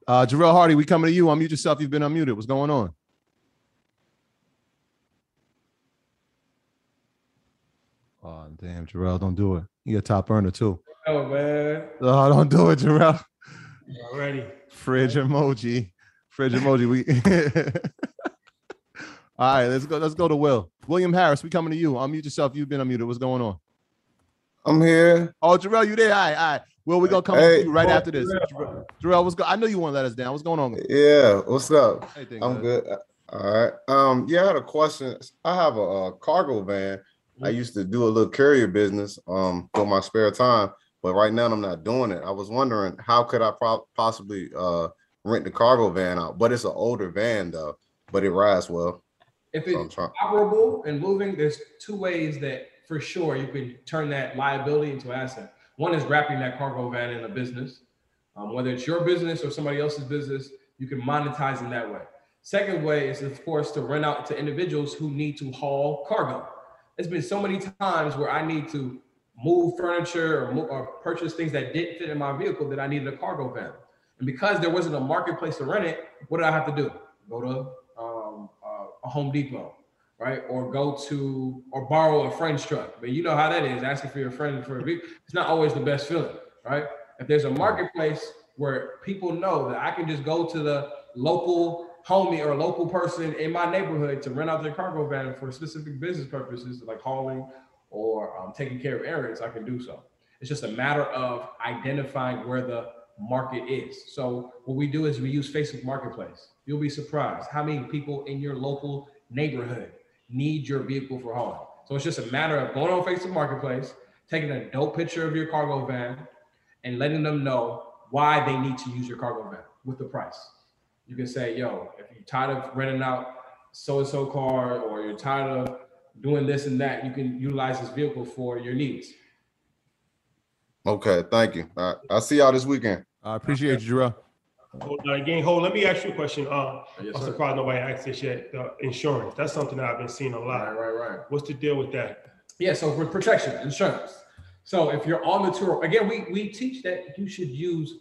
Uh, Jarrell Hardy, we coming to you. Unmute yourself. You've been unmuted. What's going on? Oh damn, Jarrell, don't do it. You're a top earner too. Oh man. Oh, don't do it, Jarrell. Already. Fridge emoji. Fridge emoji. We all right, let's go. Let's go to Will. William Harris, we coming to you. Unmute yourself. You've been unmuted. What's going on? I'm here. Oh, Jarrell, you there? All right, all right. Will, we're gonna come hey, to you right after this. Jarrell, Jarrell what's going? I know you want to let us down. What's going on? Yeah, what's up? I'm good. All right. Um, yeah, I had a question. I have a, a cargo van I used to do a little courier business um for my spare time, but right now I'm not doing it. I was wondering how could I pro- possibly uh rent the cargo van out, but it's an older van though, but it rides well. If it's so operable and moving, there's two ways that for sure you can turn that liability into asset. One is wrapping that cargo van in a business, um, whether it's your business or somebody else's business, you can monetize in that way. Second way is, of course, to rent out to individuals who need to haul cargo it's been so many times where I need to move furniture or, move, or purchase things that didn't fit in my vehicle that I needed a cargo van. And because there wasn't a marketplace to rent it, what did I have to do? Go to um, uh, a Home Depot, right? Or go to or borrow a friend's truck. But you know how that is, asking for your friend for a vehicle. It's not always the best feeling, right? If there's a marketplace where people know that I can just go to the local homie or local person in my neighborhood to rent out their cargo van for specific business purposes, like hauling or um, taking care of errands, I can do so. It's just a matter of identifying where the market is. So what we do is we use Facebook Marketplace. You'll be surprised how many people in your local neighborhood need your vehicle for hauling. So it's just a matter of going on Facebook Marketplace, taking a dope picture of your cargo van, and letting them know why they need to use your cargo van with the price you can say, yo, if you're tired of renting out so and so car or you're tired of doing this and that, you can utilize this vehicle for your needs. Okay, thank you. All right, I'll see y'all this weekend. I appreciate you, Jerome. Hold on again. Hold. Let me ask you a question. Uh, yes, I'm surprised nobody asked this yet. Uh, insurance. That's something that I've been seeing a lot. Right, right, right. What's the deal with that? Yeah. So for protection, insurance. So if you're on the tour, again, we we teach that you should use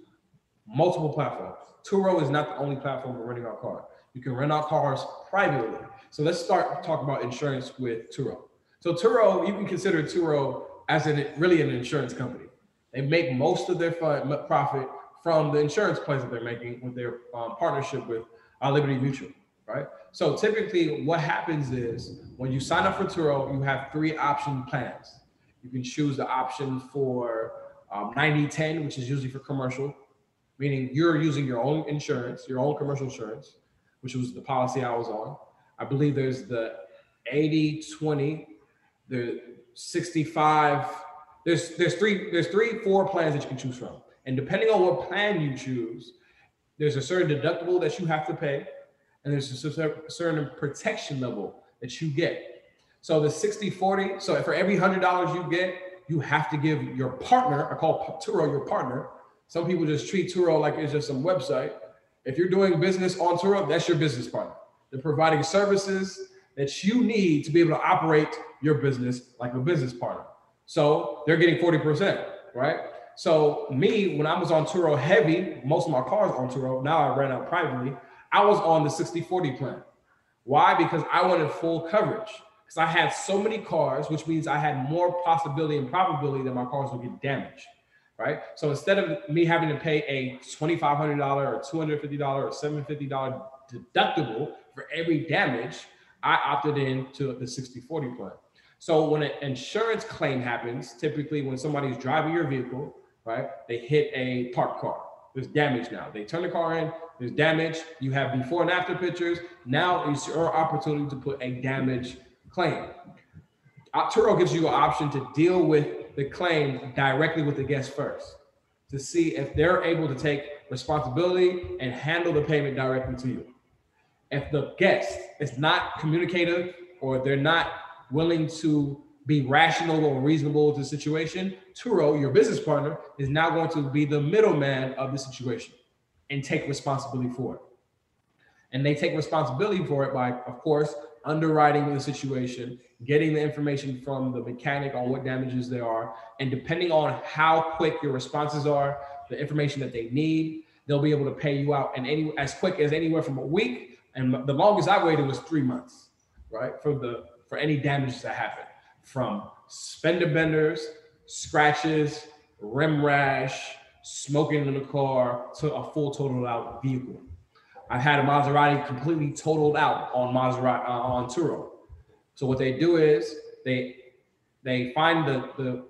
multiple platforms. Turo is not the only platform for renting out cars. You can rent out cars privately. So let's start talking about insurance with Turo. So Turo, you can consider Turo as an really an insurance company. They make most of their fund, profit from the insurance plans that they're making with their um, partnership with uh, Liberty Mutual, right? So typically, what happens is when you sign up for Turo, you have three option plans. You can choose the option for um, 90 10, which is usually for commercial meaning you're using your own insurance, your own commercial insurance, which was the policy I was on. I believe there's the 80 20, the 65. There's there's three there's three four plans that you can choose from, and depending on what plan you choose, There's a certain deductible that you have to pay, and there's a certain protection level that you get. So the 60 40, so for every $100 you get, you have to give your partner, I call Turo your partner. Some people just treat Turo like it's just some website. If you're doing business on Turo, that's your business partner. They're providing services that you need to be able to operate your business like a business partner. So they're getting 40%, right? So me, when I was on Turo heavy, most of my cars on Turo, now I ran out privately, I was on the 60-40 plan. Why? Because I wanted full coverage. Because I had so many cars, which means I had more possibility and probability that my cars would get damaged. Right. So instead of me having to pay a $2,500 or $250 or $750 deductible for every damage, I opted into the 60 40 plan. So when an insurance claim happens, typically when somebody's driving your vehicle, right, they hit a parked car. There's damage now. They turn the car in, there's damage. You have before and after pictures. Now it's your opportunity to put a damage claim. Turo gives you an option to deal with the claim directly with the guest first to see if they're able to take responsibility and handle the payment directly to you. If the guest is not communicative or they're not willing to be rational or reasonable to the situation, Turo, your business partner, is now going to be the middleman of the situation and take responsibility for it. And they take responsibility for it by, of course, underwriting the situation, getting the information from the mechanic on what damages there are, and depending on how quick your responses are, the information that they need, they'll be able to pay you out in any as quick as anywhere from a week. And the longest I waited was three months, right? For the for any damages that happen from fender benders, scratches, rim rash, smoking in the car to a full total out vehicle. I've had a Maserati completely totaled out on Maserati uh, on Turo. So what they do is they they find the the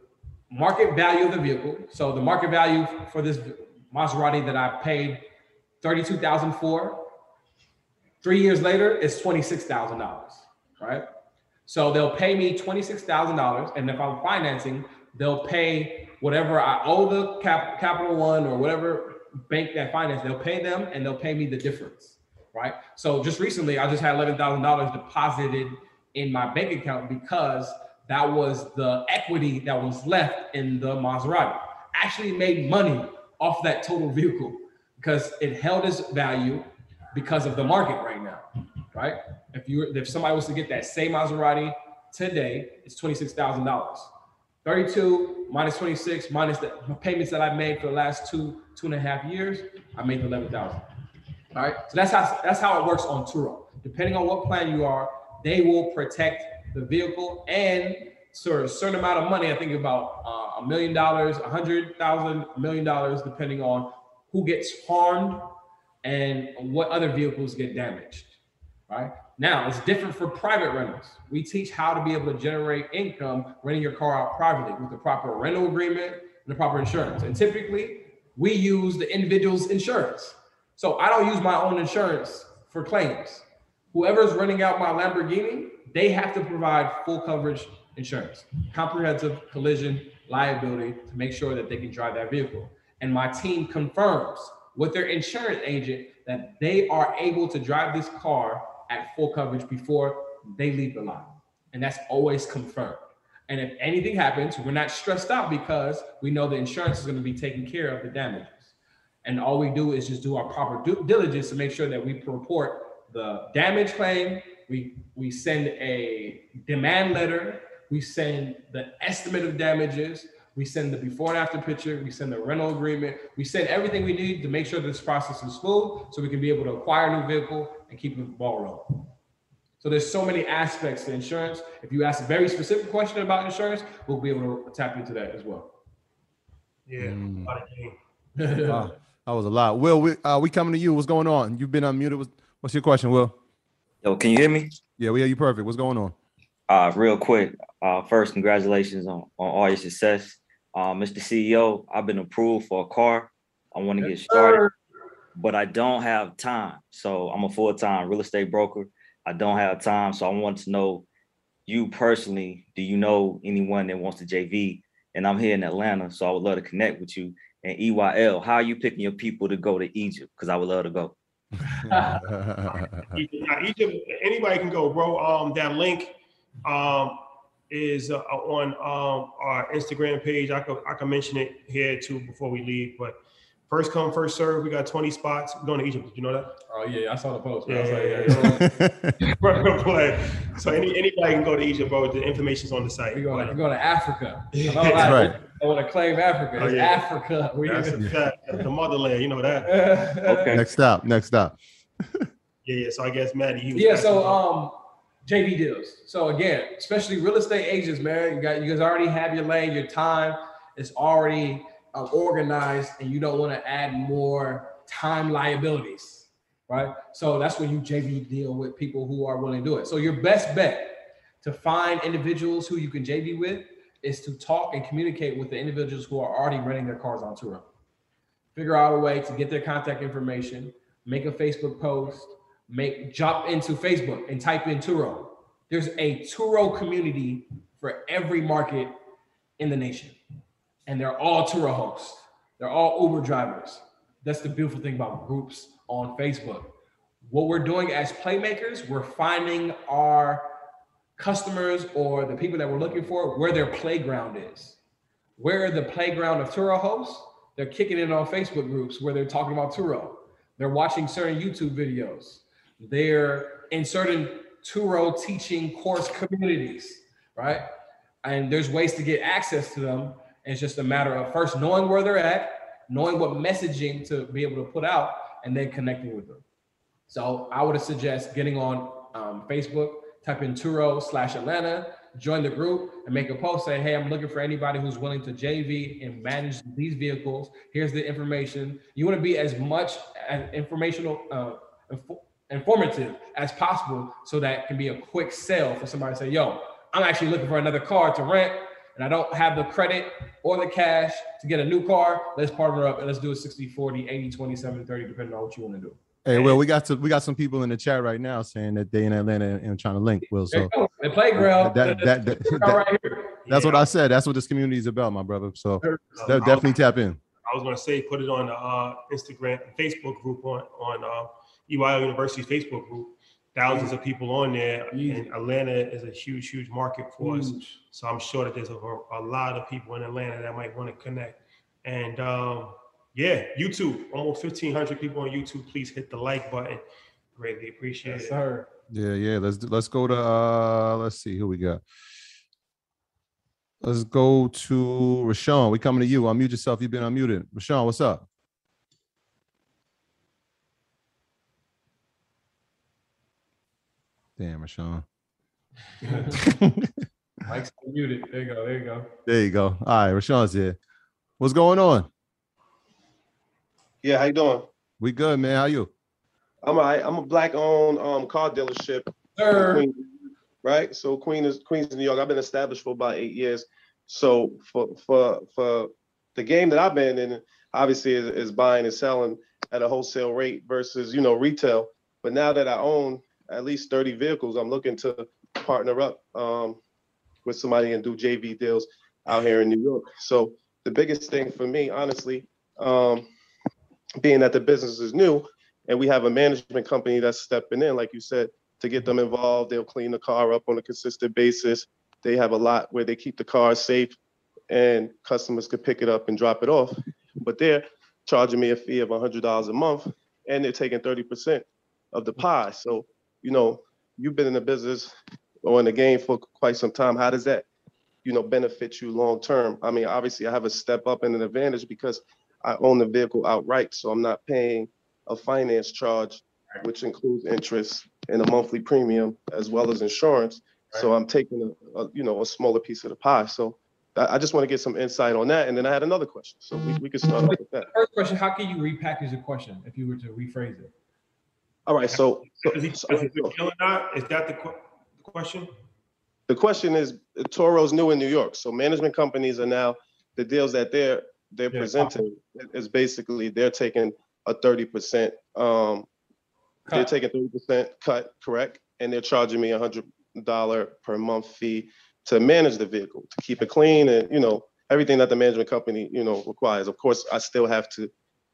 market value of the vehicle. So the market value for this Maserati that I paid thirty two thousand for. Three years later, it's twenty six thousand dollars, right? So they'll pay me twenty six thousand dollars, and if I'm financing, they'll pay whatever I owe the cap, Capital One or whatever bank that finance, they'll pay them and they'll pay me the difference, right? So just recently, I just had eleven thousand dollars deposited in my bank account because that was the equity that was left in the Maserati. Actually, made money off that total vehicle because it held its value because of the market right now, right? If you if somebody was to get that same Maserati today, it's twenty six thousand dollars. 32 minus 26 minus the payments that I made for the last two, two and a half years, I made 11,000. All right. So that's how, that's how it works on Turo. Depending on what plan you are, they will protect the vehicle and sort of a certain amount of money. I think about uh, a million dollars, a hundred thousand, dollars, depending on who gets harmed and what other vehicles get damaged. Right. Now it's different for private rentals. We teach how to be able to generate income renting your car out privately with the proper rental agreement and the proper insurance. And typically, we use the individual's insurance. So I don't use my own insurance for claims. Whoever's renting out my Lamborghini, they have to provide full coverage insurance, comprehensive collision liability to make sure that they can drive that vehicle. And my team confirms with their insurance agent that they are able to drive this car at full coverage before they leave the lot. And that's always confirmed. And if anything happens, we're not stressed out because we know the insurance is going to be taking care of the damages. And all we do is just do our proper due diligence to make sure that we report the damage claim. We, we send a demand letter. We send the estimate of damages. We send the before and after picture. We send the rental agreement. We send everything we need to make sure this process is smooth so we can be able to acquire a new vehicle and keep the ball rolling. So there's so many aspects to insurance. If you ask a very specific question about insurance, we'll be able to tap into that as well. Yeah, mm. wow, that was a lot. Will, we uh, we coming to you. What's going on? You've been unmuted. What's your question, Will? Yo, can you hear me? Yeah, we hear you perfect. What's going on? Uh, real quick. Uh, first, congratulations on, on all your success. Uh, Mr. CEO, I've been approved for a car. I want to yes, get started. Sir but I don't have time. So I'm a full time real estate broker. I don't have time. So I want to know you personally. Do you know anyone that wants to JV? And I'm here in Atlanta, so I would love to connect with you And EYL, how are you picking your people to go to Egypt? Because I would love to go. Egypt, Egypt, anybody can go, bro. Um, that link, um, is uh, on um our Instagram page. I could I can mention it here too before we leave. But first come, first serve. We got 20 spots. We're going to Egypt. Did you know that? Oh yeah, I saw the post. Yeah, man. I yeah, like, yeah. yeah, Bro. So any anybody can go to Egypt, bro. The information's on the site. We going, But we going to Africa. I, Yeah. know a lot of That's right. people don't want to claim Africa. Oh, yeah. Africa. We That's a fact. The motherland, you know that. Okay. next stop. Next stop. Yeah, yeah. So I guess Maddie. He was Yeah, asking so about- um JV deals. So again, especially real estate agents, man, you got you guys already have your lane, your time is already um, organized, and you don't want to add more time liabilities, right? So that's when you JV deal with people who are willing to do it. So your best bet to find individuals who you can JV with is to talk and communicate with the individuals who are already renting their cars on Turo. Figure out a way to get their contact information, make a Facebook post, make jump into Facebook and type in Turo. There's a Turo community for every market in the nation. And they're all Turo hosts. They're all Uber drivers. That's the beautiful thing about groups on Facebook. What we're doing as playmakers, we're finding our customers or the people that we're looking for where their playground is. Where the playground of Turo hosts, they're kicking it on Facebook groups where they're talking about Turo. They're watching certain YouTube videos. They're in certain Turo teaching course communities, right? And there's ways to get access to them. It's just a matter of first knowing where they're at, knowing what messaging to be able to put out, and then connecting with them. So I would suggest getting on um, Facebook, type in Turo slash Atlanta, join the group, and make a post saying, "Hey, I'm looking for anybody who's willing to JV and manage these vehicles. Here's the information. You want to be as much as informational, uh, informative as possible, so that it can be a quick sale for somebody to say, "Yo, I'm actually looking for another car to rent." And I don't have the credit or the cash to get a new car. Let's partner up and let's do a 60, 40, 80, 20, 70, 30, depending on what you want to do. Hey, well, we got to, we got some people in the chat right now saying that they in Atlanta and, and trying to link. Will so The playground. that, that, that, the- that- right that's Yeah. what I said. That's what this community is about, my brother. So de- I definitely was- tap in. I was gonna say put it on the uh, Instagram, Facebook group on on uh, EYL University's Facebook group. Thousands of people on there, Easy. and Atlanta is a huge, huge market for us. So I'm sure that there's a, a lot of people in Atlanta that might want to connect. And um, yeah, YouTube, almost 1,500 people on YouTube. Please hit the like button. Greatly appreciate Yes, it. sir. Yeah, yeah. Let's do- let's go to uh let's see who we got. Let's go to Rashawn. We coming to you. Unmute yourself. You've been unmuted. Rashawn, what's up? Damn, Rashawn. Mike's muted. There you go. There you go. There you go. All right, Rashawn's here. What's going on? Yeah, how you doing? We good, man. How you? I'm all right. I'm a black owned um car dealership Sir. Queens, right? So Queen is Queens, New York. I've been established for about eight years. So for for for the game that I've been in, obviously is, is buying and selling at a wholesale rate versus you know retail. But now that I own at least 30 vehicles, I'm looking to partner up um, with somebody and do JV deals out here in New York. So the biggest thing for me, honestly, um, being that the business is new and we have a management company that's stepping in, like you said, to get them involved. They'll clean the car up on a consistent basis. They have a lot where they keep the car safe and customers could pick it up and drop it off. But they're charging me a fee of $100 a month and they're taking 30% of the pie. So, you know, you've been in the business or in the game for quite some time. How does that, you know, benefit you long term? I mean, obviously, I have a step up and an advantage because I own the vehicle outright, so I'm not paying a finance charge, which includes interest and a monthly premium as well as insurance. So I'm taking a, a you know a smaller piece of the pie. So I I just want to get some insight on that, and then I had another question. So we, we can start off with that. First question: How can you repackage the question if you were to rephrase it? All right. So, so, Is he, is so- he a killer or not? Is that the que- the question? the question is, Turo's new in New York, so management companies are now the deals that they're they're Yeah. presenting is basically they're taking a thirty percent um they're Cut. taking thirty percent cut, correct? And they're charging me a hundred dollar per month fee to manage the vehicle, to keep it clean and, you know, everything that the management company, you know, requires. Of course, I still have to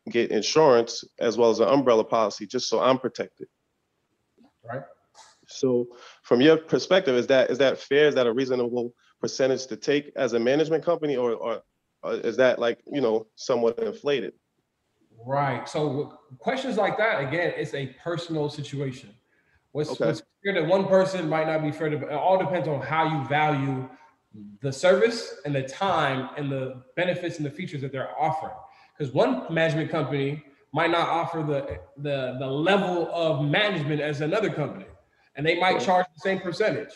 get insurance as well as an umbrella policy, just so I'm protected. Right. So from your perspective, is that, is that fair? Is that a reasonable percentage to take as a management company or, or or is that like, you know, somewhat inflated? Right. So questions like that, again, it's a personal situation. What's, Okay. what's fair to one person might not be fair to, it all depends on how you value the service and the time and the benefits and the features that they're offering. Because one management company might not offer the, the, the level of management as another company, and they might charge the same percentage.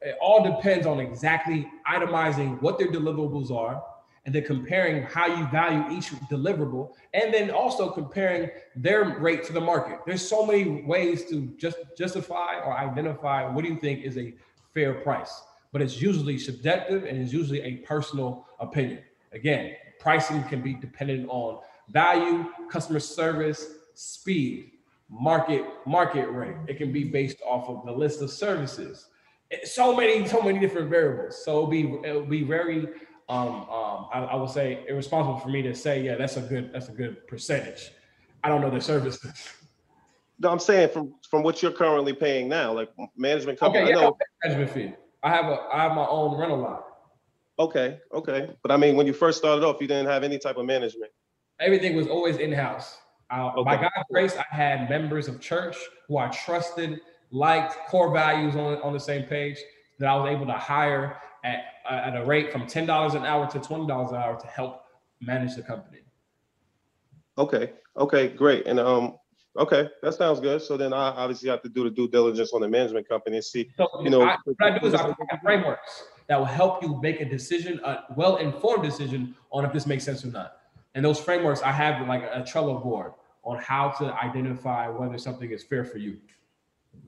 It all depends on exactly itemizing what their deliverables are, and then comparing how you value each deliverable, and then also comparing their rate to the market. There's so many ways to just justify or identify what do you think is a fair price, but it's usually subjective and it's usually a personal opinion. Again, pricing can be dependent on value, customer service, speed, market market rate. It can be based off of the list of services. So many, so many different variables. So it'll be it'll be very um, um, I, I would say irresponsible for me to say, yeah, that's a good, that's a good percentage. I don't know the services. No, I'm saying from, from what you're currently paying now, like management company, Okay, I yeah, know, management fee. I have a, I have my own rental lot. Okay, okay. But I mean, when you first started off, you didn't have any type of management. Everything was always in-house. Uh, By God's grace, I had members of church who I trusted, liked, core values on, on the same page that I was able to hire at, at a rate from $10 an hour to $20 an hour to help manage the company. Okay, okay, great. And, um, okay, that sounds good. So then I obviously have to do the due diligence on the management company and see, So you know. I, what I do is I provide frameworks that will help you make a decision, a well-informed decision on if this makes sense or not. And those frameworks, I have like a Trello board on how to identify whether something is fair for you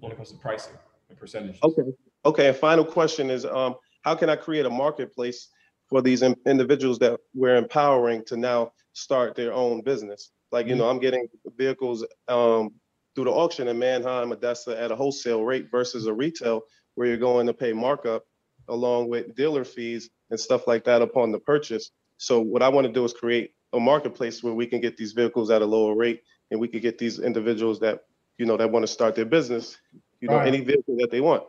when it comes to pricing and percentage. Okay, okay. And final question is, um, how can I create a marketplace for these in- individuals that we're empowering to now start their own business? Like, you know, I'm getting vehicles, um, through the auction in Manheim, Odessa at a wholesale rate versus a retail where you're going to pay markup along with dealer fees and stuff like that upon the purchase. So what I want to do is create a marketplace where we can get these vehicles at a lower rate and we could get these individuals that, you know, that want to start their business, you know, Right. any vehicle that they want.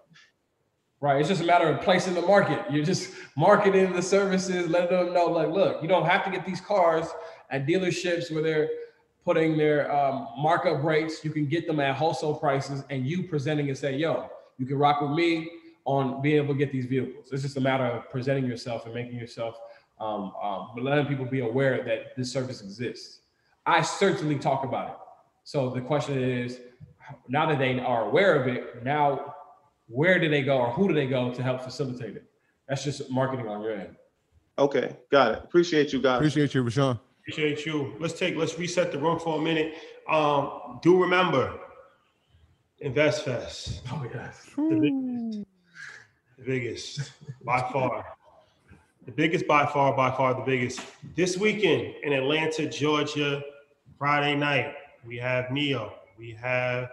Right. It's just a matter of placing the market. You're just marketing the services, letting them know, like, look, you don't have to get these cars at dealerships where they're putting their um, markup rates. You can get them at wholesale prices, and you presenting and say, yo, you can rock with me on being able to get these vehicles. It's just a matter of presenting yourself and making yourself, um, um, but letting people be aware that this service exists. I certainly talk about it. So the question is, now that they are aware of it, now where do they go or who do they go to help facilitate it? That's just marketing on your end. Okay, got it. Appreciate you guys. Appreciate you, Rashawn. Appreciate you. Let's take, let's reset the room for a minute. Um, do remember, InvestFest, Oh yes. The biggest, by far, the biggest by far, by far the biggest. This weekend in Atlanta, Georgia, Friday night, we have Ne-Yo, we have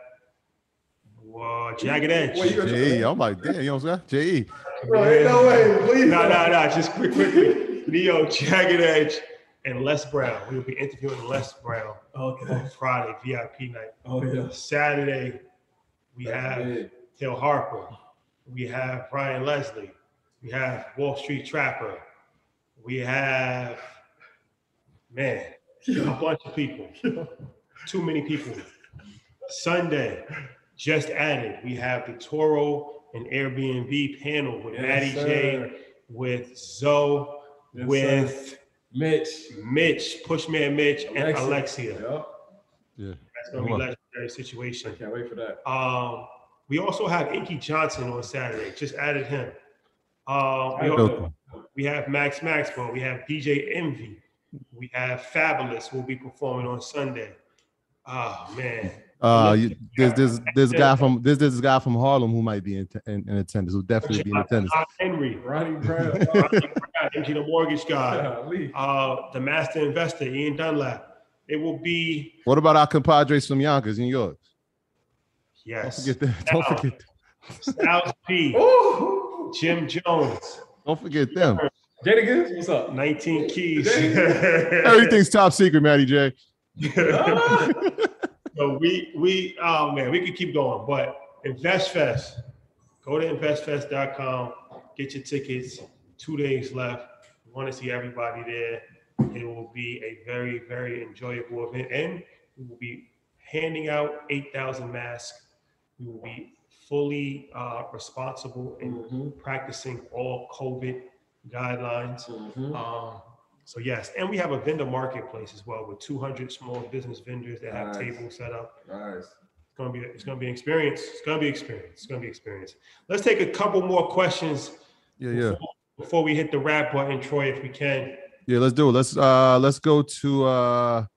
uh, Jagged Edge. Wait, you gonna- J.E. I'm like, damn, you know what I'm saying? J.E. Bro, ain't no way, please. No, no, no. Just quick, quickly. Ne-Yo, Jagged Edge, and Les Brown. We will be interviewing Les Brown Okay. on Friday, VIP night. Oh yeah. Saturday, we That's have big. Hill Harper. We have Brian Leslie. We have Wall Street Trapper. We have, man, a bunch of people. Too many people. Sunday, just added, we have the Turo and Airbnb panel with Yes, Maddie sir. J, with Zoe, Yes, with Mitch. Mitch, Pushman Mitch, and Alexia. Alexia. Yep. Yeah. That's gonna be a legendary situation. I can't wait for that. Um, we also have Inky Johnson on Saturday. Just added him. Uh, we, also, we have Max Maxwell. We have DJ Envy. We have Fabolous. will be performing on Sunday. Oh man. Uh, you, there's there's there's a guy from there's this guy from Harlem who might be in, in, in attendance. Who definitely be in attendance. Henry. Ronnie Brown. Ronnie Brown, the mortgage guy. Uh, the master investor, Ian Dunlap. It will be What about our compadres from Yonkers, New York? Don't yes. forget them. Don't Now. forget. Styles P, Ooh. Jim Jones, Don't forget them. Jadakiss, what's up? 19 keys. Everything's top secret, Matty J. Ah. so we we oh man, we could keep going, but InvestFest. Go to investfest.com, get your tickets. Two days left. We want to see everybody there. It will be a very, very enjoyable event. And we will be handing out 8,000 masks. We will be fully uh, responsible in practicing all COVID guidelines. Um, so yes, and we have a vendor marketplace as well with 200 small business vendors that have Nice. tables set up. Nice. It's gonna be it's gonna be an experience. It's gonna be experience. It's gonna be experience. Let's take a couple more questions Yeah, yeah. before we hit the wrap button, Troy, if we can. Yeah, let's do it. Let's uh let's go to uh let's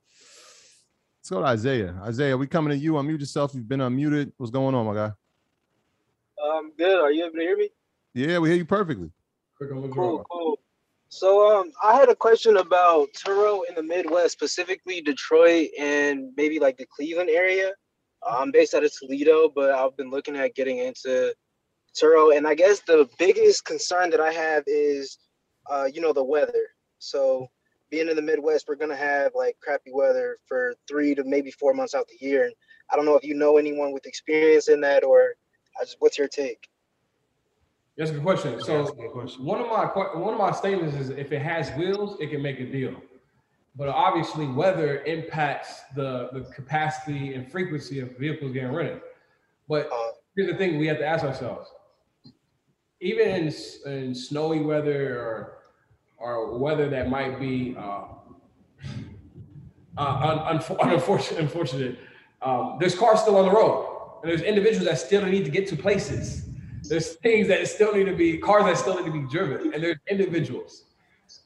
go to Isaiah. Isaiah, we coming to you. Unmute yourself. You've been unmuted. What's going on, my guy? I'm good. Are you able to hear me? Yeah, we hear you perfectly. Cool, cool. So, um, I had a question about Turo in the Midwest, specifically Detroit and maybe like the Cleveland area. I'm based out of Toledo, but I've been looking at getting into Turo, and I guess the biggest concern that I have is, uh, you know, the weather. So, being in the Midwest, we're gonna have like crappy weather for three to maybe four months out the year. And I don't know if you know anyone with experience in that, or I just, what's your take? That's a good question. So one of my one of my statements is if it has wheels, it can make a deal. But obviously, weather impacts the, the capacity and frequency of vehicles getting rented. But uh-huh. here's the thing: we have to ask ourselves, even in, in snowy weather or or whether that might be uh, uh, un, unfor- unfortunate, unfortunate, um, there's cars still on the road, and there's individuals that still need to get to places. There's things that still need to be cars that still need to be driven, and there's individuals,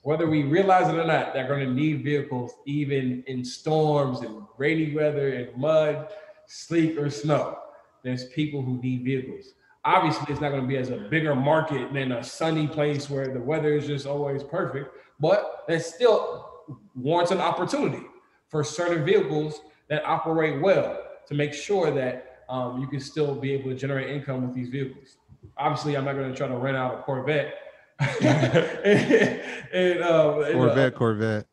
whether we realize it or not, that are going to need vehicles even in storms and rainy weather and mud, sleet or snow. There's people who need vehicles. Obviously, it's not going to be as a bigger market than a sunny place where the weather is just always perfect, but that still warrants an opportunity for certain vehicles that operate well to make sure that um, you can still be able to generate income with these vehicles. Obviously, I'm not going to try to rent out a Corvette. and, and, um, and, uh, Corvette, Corvette.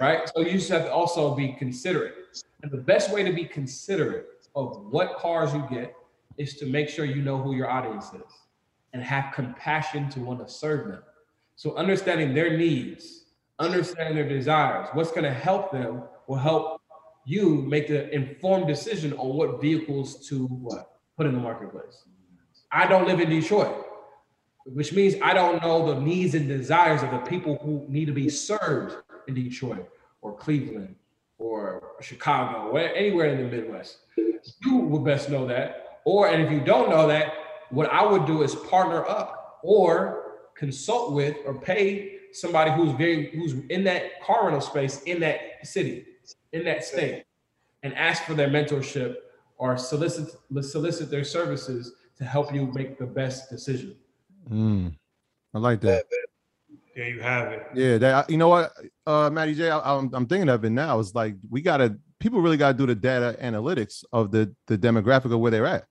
right? So you just have to also be considerate. And the best way to be considerate of what cars you get is to make sure you know who your audience is and have compassion to want to serve them. So understanding their needs, understanding their desires, what's going to help them will help you make the informed decision on what vehicles to what put in the marketplace. I don't live in Detroit, which means I don't know the needs and desires of the people who need to be served in Detroit or Cleveland or Chicago, or anywhere in the Midwest. You would best know that. Or, and if you don't know that, what I would do is partner up or consult with or pay somebody who's very who's in that car rental space in that city, in that state, and ask for their mentorship or solicit solicit their services to help you make the best decision. Mm, I like that. There you have it. Yeah, that you know what, uh, Matty J, I, I'm I'm thinking of it now. It's like we gotta people really gotta do the data analytics of the the demographic of where they're at.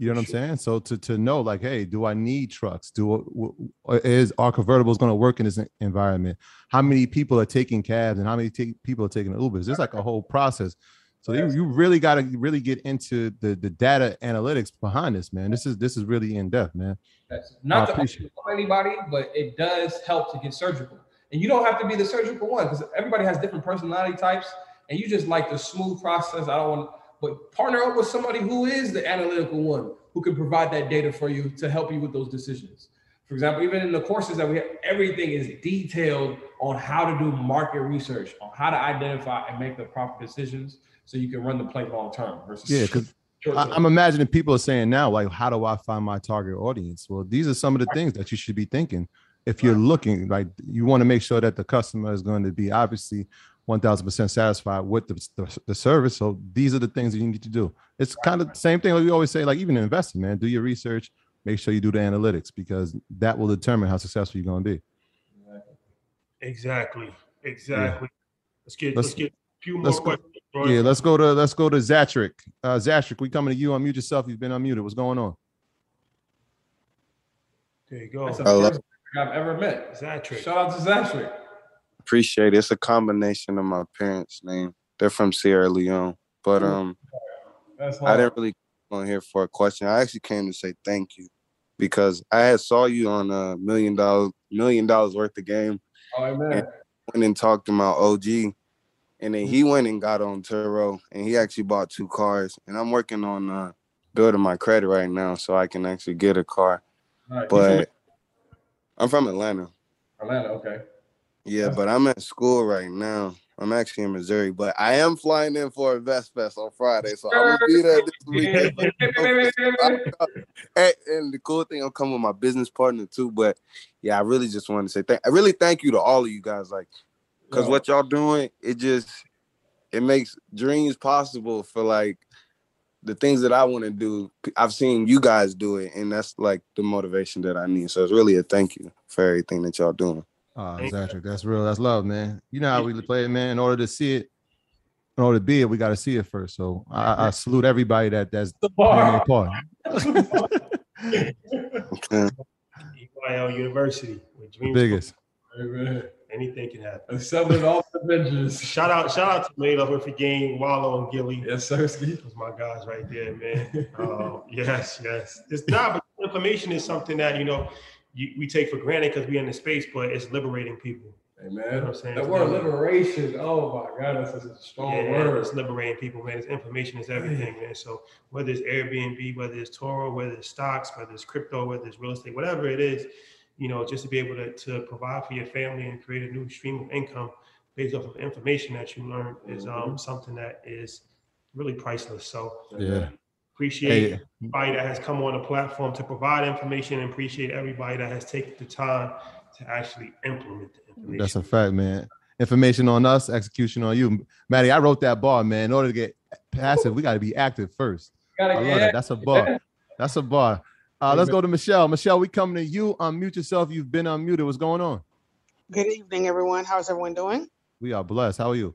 You know what I'm saying? So to to know like, hey, do I need trucks? Do uh, w- is our convertibles going to work in this environment? How many people are taking cabs and how many people are taking Ubers? There's like a whole process. So you, you really got to really get into the the data analytics behind this, man. This is this is really in depth, man. That's not to for anybody, but it does help to get surgical. And you don't have to be the surgical one because everybody has different personality types, and you just like the smooth process. I don't want, but partner up with somebody who is the analytical one who can provide that data for you to help you with those decisions. For example, even in the courses that we have, everything is detailed on how to do market research, on how to identify and make the proper decisions so you can run the play long term versus Yeah, because. I'm imagining people are saying now, like, how do I find my target audience? Well, these are some of the things that you should be thinking if you're looking. Like, you want to make sure that the customer is going to be obviously 1000% satisfied with the, the, the service. So these are the things that you need to do. It's kind of the same thing like we always say, like, even in investing, man, do your research, make sure you do the analytics because that will determine how successful you're going to be. Exactly. Exactly. Let's get Let's- let's, get a few more let's go- questions. Troy. Yeah, let's go to let's go to Zatrick. Uh Zatrick, we coming to you. Unmute yourself. You've been unmuted. What's going on? There you go. That's a Hello. first I've ever met. Zatrick. Shout out to Zatrick. Appreciate it. It's a combination of my parents' name. They're from Sierra Leone, but um, I didn't really come on here for a question. I actually came to say thank you because I had saw you on a million dollar million dollars worth of game. Oh, man. and went and talked to my OG, and then he went and got on Turo, and he actually bought two cars. And I'm working on uh, building my credit right now, so I can actually get a car. Right, you from But I'm from Atlanta. Atlanta, okay. Yeah, but I'm at school right now. I'm actually in Missouri, but I am flying in for a Vest Fest on Friday, so I will be there this weekend. and, and the cool thing, I'm coming with my business partner too. But yeah, I really just want to say thank. I really thank you to all of you guys, like, because Yo. what y'all doing, it just it makes dreams possible for like the things that I want to do. I've seen you guys do it, and that's like the motivation that I need. So it's really a thank you for everything that y'all doing. Oh, Zatrick, that's real. That's love, man. You know how we play it, man. In order to see it, in order to be it, we got to see it first. So I, I salute everybody that that's playing their part. EYL University with dreams. Biggest. Anything can happen. Assembling all the Avengers. Shout out, shout out to Made Up with the game, Wallo and Gillie. Yes, sir. Those my guys right there, man. Um, yes, yes. It's not, but information is something that you know you, we take for granted because we're in the space, but it's liberating people. Hey, You know what I'm saying? That word liberation. Oh, my God. That's such a strong Yeah, word. it's liberating people, man. It's information is everything, man. So whether it's Airbnb, whether it's Turo, whether it's stocks, whether it's crypto, whether it's real estate, whatever it is, you know, just to be able to, to provide for your family and create a new stream of income based off of information that you learn is um, something that is really priceless. So Yeah. Appreciate Hey. everybody that has come on the platform to provide information and appreciate everybody that has taken the time to actually implement the information. That's a fact, man. Information on us, execution on you. Maddie, I wrote that bar, man. In order to get passive, we got to be active first. Gotta I get love that. That's a bar. That's a bar. Uh, let's go to Michelle. Michelle, we coming to you. Unmute yourself. You've been unmuted. What's going on? Good evening, everyone. How's everyone doing? We are blessed. How are you?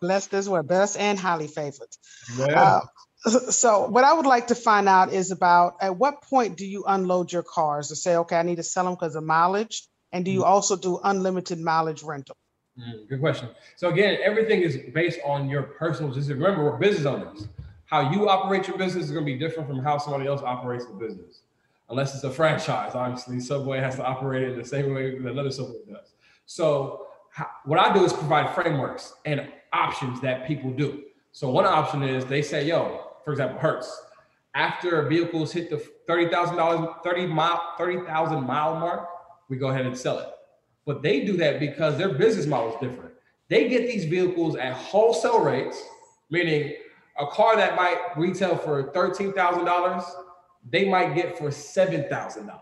Blessed as well, blessed and highly favored. Yeah. Uh, so, what I would like to find out is about at what point do you unload your cars to say, okay, I need to sell them because of mileage? And do you also do unlimited mileage rental? Mm, good question. So again, everything is based on your personal decision. Remember, we're business owners. How you operate your business is going to be different from how somebody else operates the business, unless it's a franchise. Obviously, Subway has to operate it the same way that another Subway does. So what I do is provide frameworks and options that people do. So one option is they say, "Yo, for example, Hertz." After vehicles hit the thirty thousand dollars, thirty mile, thirty thousand mile mark, we go ahead and sell it. But they do that because their business model is different. They get these vehicles at wholesale rates, meaning a car that might retail for $13,000, they might get for $7,000.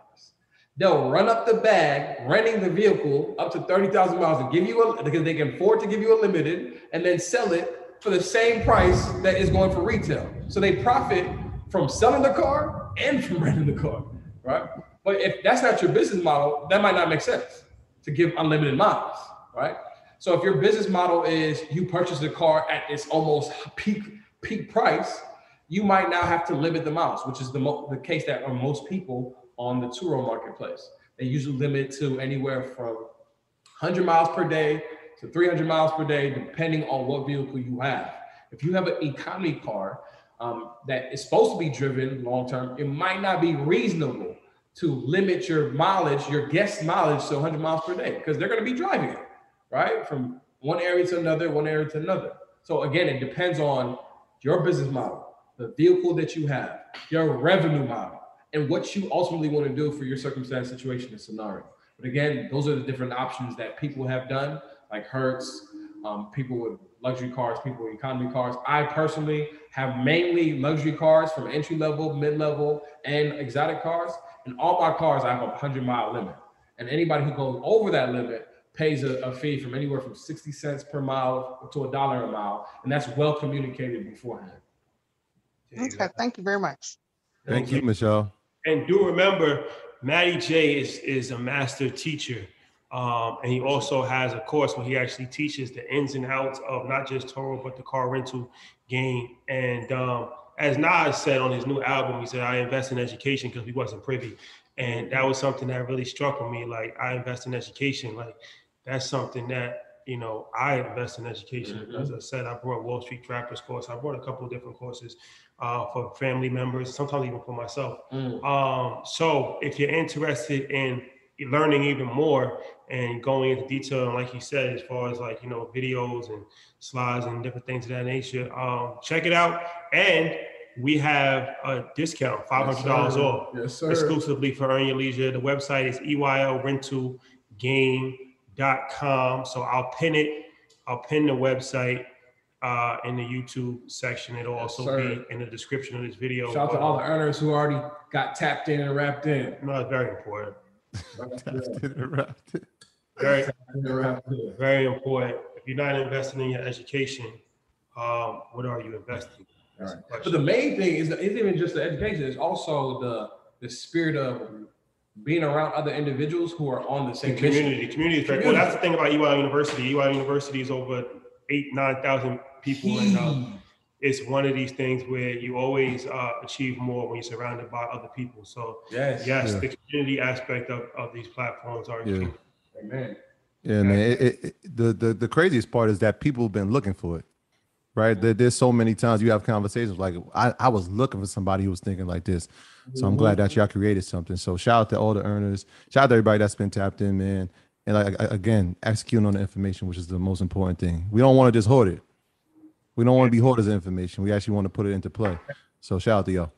They'll run up the bag, renting the vehicle up to 30,000 miles and give you a, because they can afford to give you a limited and then sell it for the same price that is going for retail. So they profit from selling the car and from renting the car, right? But if that's not your business model, that might not make sense to give unlimited miles, right? So if your business model is you purchase the car at its almost peak peak price, you might now have to limit the miles, which is the mo- the case that are most people on the Turo marketplace. They usually limit to anywhere from 100 miles per day to 300 miles per day, depending on what vehicle you have. If you have an economy car um, that is supposed to be driven long term, it might not be reasonable to limit your mileage, your guest mileage to 100 miles per day because they're going to be driving it, right? From one area to another, one area to another. So again, it depends on your business model, the vehicle that you have, your revenue model, and what you ultimately want to do for your circumstance, situation, and scenario. But again, those are the different options that people have done, like Hertz, um, people with luxury cars, people with economy cars. I personally have mainly luxury cars from entry level, mid level, and exotic cars. And all my cars, I have a 100 mile limit. And anybody who goes over that limit pays a, a fee from anywhere from 60 cents per mile to a dollar a mile. And that's well communicated beforehand. Okay, thank you very much. Thank you, Michelle. And do remember, Matty J is is a master teacher, um, and he also has a course where he actually teaches the ins and outs of not just Turo but the car rental game. And um, as Nas said on his new album, he said, "I invest in education because we wasn't privy," and that was something that really struck with me. Like I invest in education, like that's something that you know I invest in education. Mhm. As I said, I brought Wall Street Trappers course. I brought a couple of different courses uh, for family members, sometimes even for myself. Mm. Um, so if you're interested in learning even more and going into detail, and like you said, as far as like you know videos and slides and different things of that nature, um, check it out. And we have a discount, five hundred dollars sir. off, Yes, sir. exclusively for Earn Your Leisure. The website is EYLRentalGame.com. So I'll pin it. I'll pin the website uh, in the YouTube section. It'll also sir. be in the description of this video. Shout out to all the earners who already got tapped in and wrapped in. No, it's very important. Very, Very, very important. If you're not investing in your education, um, what are you investing? That's the But the main thing is, isn't even just the education, it's also the the spirit of being around other individuals who are on the The same community, mission. community is very, well, that's the thing about EY University. EY University is over eight, nine thousand people and, um, it's one of these things where you always, uh, achieve more when you're surrounded by other people. So Yes. yes, Yeah. the community aspect of, of these platforms are Yeah. Amen. Yeah, man. It, it, it- the, the the craziest part is that people have been looking for it, right? There, there's so many times you have conversations like I, I was looking for somebody who was thinking like this. So I'm glad that y'all created something. So shout out to all the earners. Shout out to everybody that's been tapped in, man. And like again, executing on the information, which is the most important thing. We don't want to just hoard it. We don't want to be hoarders of information. We actually want to put it into play. So shout out to y'all.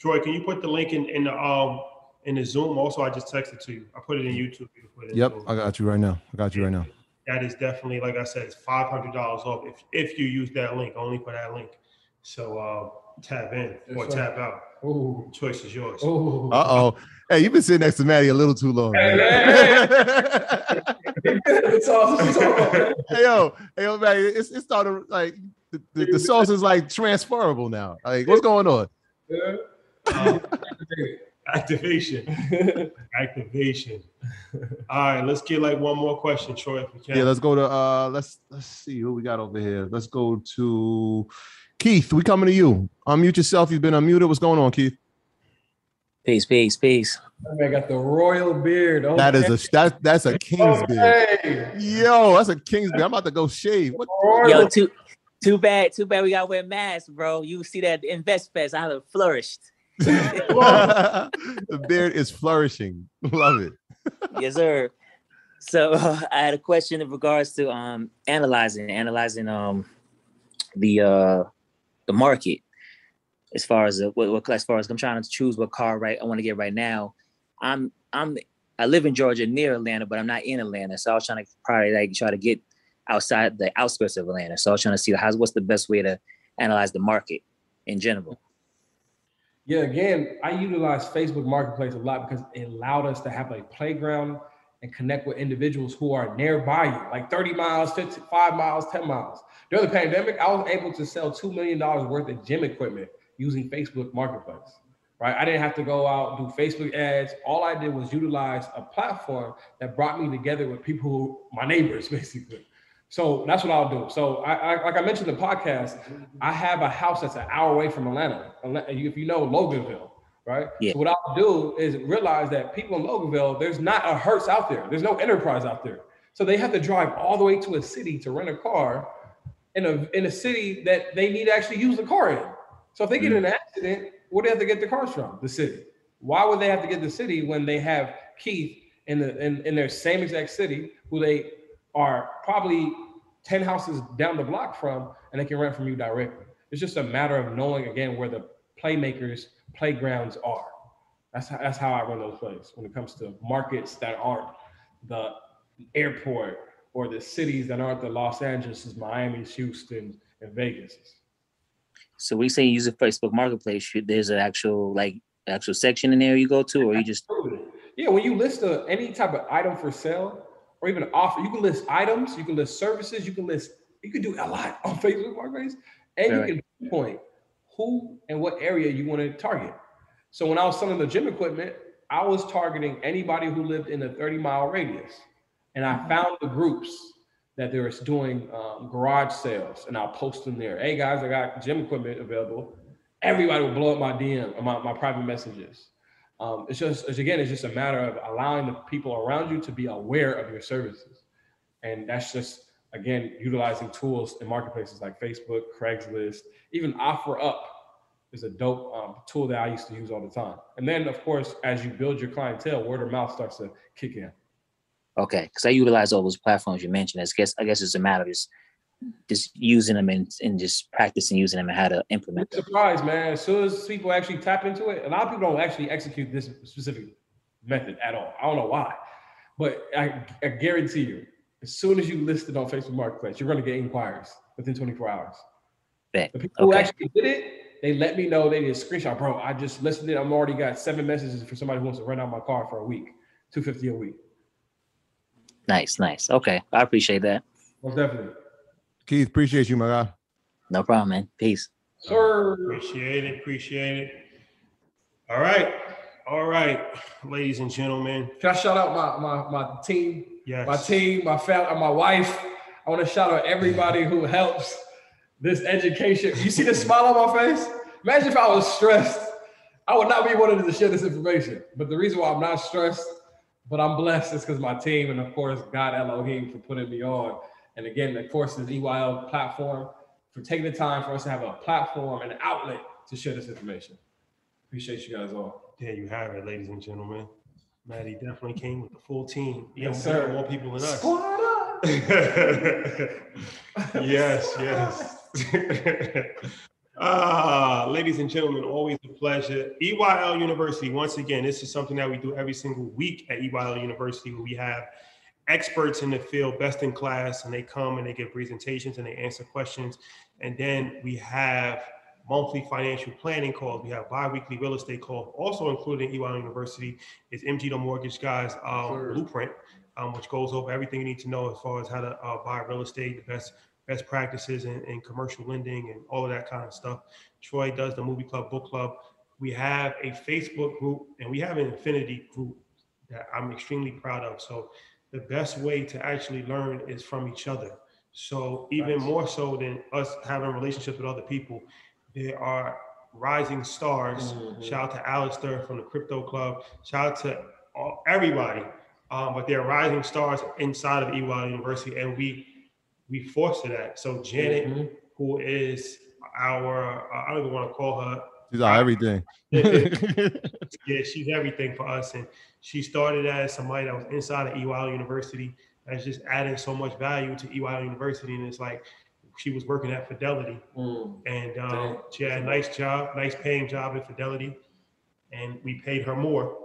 Troy, can you put the link in, in the, um, in the Zoom? Also, I just texted to you. I put it in YouTube. You put it Yep, Zoom. I got you right now. I got you right now. that is definitely, like I said, it's five hundred dollars off if if you use that link, only for that link. So uh, tap in or Yes, sir. tap out. Ooh. Choice is yours. Ooh. Uh oh. Hey, you've been sitting next to Maddie a little too long. Hey, man. It's all- it's all- hey yo, hey yo, man, it's it started like the, the, the sauce is like transferable now. Like, what's going on? Yeah. Um, activation. activation. All right, let's get like one more question, Troy, if we can. Yeah, let's go to uh let's let's see who we got over here. Let's go to Keith. We coming to you. Unmute yourself. You've been unmuted. What's going on, Keith? Peace, peace, peace. That man got the royal beard. That is a that, that's a king's beard. Yo, that's a king's beard. I'm about to go shave. What? Yo, too too bad, too bad we gotta wear masks, bro. You see that at InvestFest, I have flourished. the beard is flourishing. Love it. yes, sir. So I had a question in regards to um analyzing, analyzing um the uh the market as far as uh, what, what as far as I'm trying to choose what car right I want to get right now. I'm I'm I live in Georgia near Atlanta, but I'm not in Atlanta. So I was trying to probably like try to get outside the outskirts of Atlanta. So I was trying to see how's what's the best way to analyze the market in general. Yeah, again, I utilize Facebook Marketplace a lot because it allowed us to have a playground and connect with individuals who are nearby you, like 30 miles, 55 miles, 10 miles. During the pandemic, I was able to sell $2 million worth of gym equipment using Facebook Marketplace, right? I didn't have to go out do Facebook ads. All I did was utilize a platform that brought me together with people who, my neighbors, basically. So that's what I'll do. So I, I like I mentioned in the podcast, I have a house that's an hour away from Atlanta. If you know Loganville, right? Yeah. So what I'll do is realize that people in Loganville, there's not a Hertz out there. There's no enterprise out there. So they have to drive all the way to a city to rent a car in a in a city that they need to actually use the car in. So if they get in an accident, where do they have to get the cars from? The city. Why would they have to get the city when they have Keith in the in, in their same exact city who they are probably 10 houses down the block from and they can rent from you directly. It's just a matter of knowing again where the playmakers playgrounds are. That's how, that's how I run those plays when it comes to markets that aren't the airport or the cities that aren't the Los Angeles, Miami, Houston, and Vegas. So we say use a Facebook Marketplace. There's an actual like actual section in there you go to, or you just Yeah, when you list a, any type of item for sale or even offer, you can list items, you can list services, you can list, you can do a lot on Facebook Marketplace, and Right. you can point who and what area you want to target. So when I was selling the gym equipment, I was targeting anybody who lived in a 30 mile radius. And I found the groups that they were doing um, garage sales, and I'll post them there. Hey guys, I got gym equipment available. everybody would blow up my DM, my, my private messages. Um, it's just, it's, again, it's just a matter of allowing the people around you to be aware of your services. And that's just, again, utilizing tools in marketplaces like Facebook, Craigslist, even OfferUp is a dope um, tool that I used to use all the time. And then, of course, as you build your clientele, word of mouth starts to kick in. Okay, because I utilize all those platforms you mentioned. I guess I guess it's a matter of just just using them and, and just practicing using them and how to implement them. Surprised, man. As soon as people actually tap into it, a lot of people don't actually execute this specific method at all. I don't know why, but I, I guarantee you, as soon as you list it on Facebook Marketplace, you're going to get inquiries within 24 hours. Bet. The people okay. who actually did it, they let me know they did a screenshot, bro. I just listed it. I'm already got seven messages for somebody who wants to rent out my car for a week, 250 a week. Nice, nice. Okay. I appreciate that. Most definitely. Keith, appreciate you, my guy. No problem, man. Peace. Sir. Appreciate it. Appreciate it. All right. All right, ladies and gentlemen. Can I shout out my my, my team? Yes. My team, my family, my wife. I want to shout out everybody who helps this education. You see the smile on my face? Imagine if I was stressed. I would not be wanting to share this information. But the reason why I'm not stressed, but I'm blessed is because my team and of course God Elohim for putting me on. And again, of course, the EYL platform for taking the time for us to have a platform and an outlet to share this information. Appreciate you guys all. There you have it, ladies and gentlemen. Maddie definitely came with the full team. Yes, sir. More people than us. Squad up. yes, yes. Ah, ladies and gentlemen, always a pleasure. EYL University, once again, this is something that we do every single week at EYL University, where we have experts in the field, best in class, and they come and they give presentations and they answer questions. And then we have monthly financial planning calls. We have biweekly real estate calls. Also including EY University is MG the Mortgage Guys um, sure. Blueprint, um, which goes over everything you need to know as far as how to uh, buy real estate, the best best practices in, in commercial lending and all of that kind of stuff. Troy does the Movie Club Book Club. We have a Facebook group and we have an Infinity group that I'm extremely proud of. So the best way to actually learn is from each other. So even more so than us having relationships with other people, there are rising stars. Mm-hmm. Shout out to Alistair from the Crypto Club. Shout out to all, everybody. Um, but there are rising stars inside of EY University, and we we foster that. So Janet, mm-hmm. who is our uh, I don't even want to call her She's our everything. yeah, she's everything for us. And she started as somebody that was inside of EYL University that's just adding so much value to EYL University. And it's like she was working at Fidelity. Mm. And um, she had a nice job, nice paying job at Fidelity. And we paid her more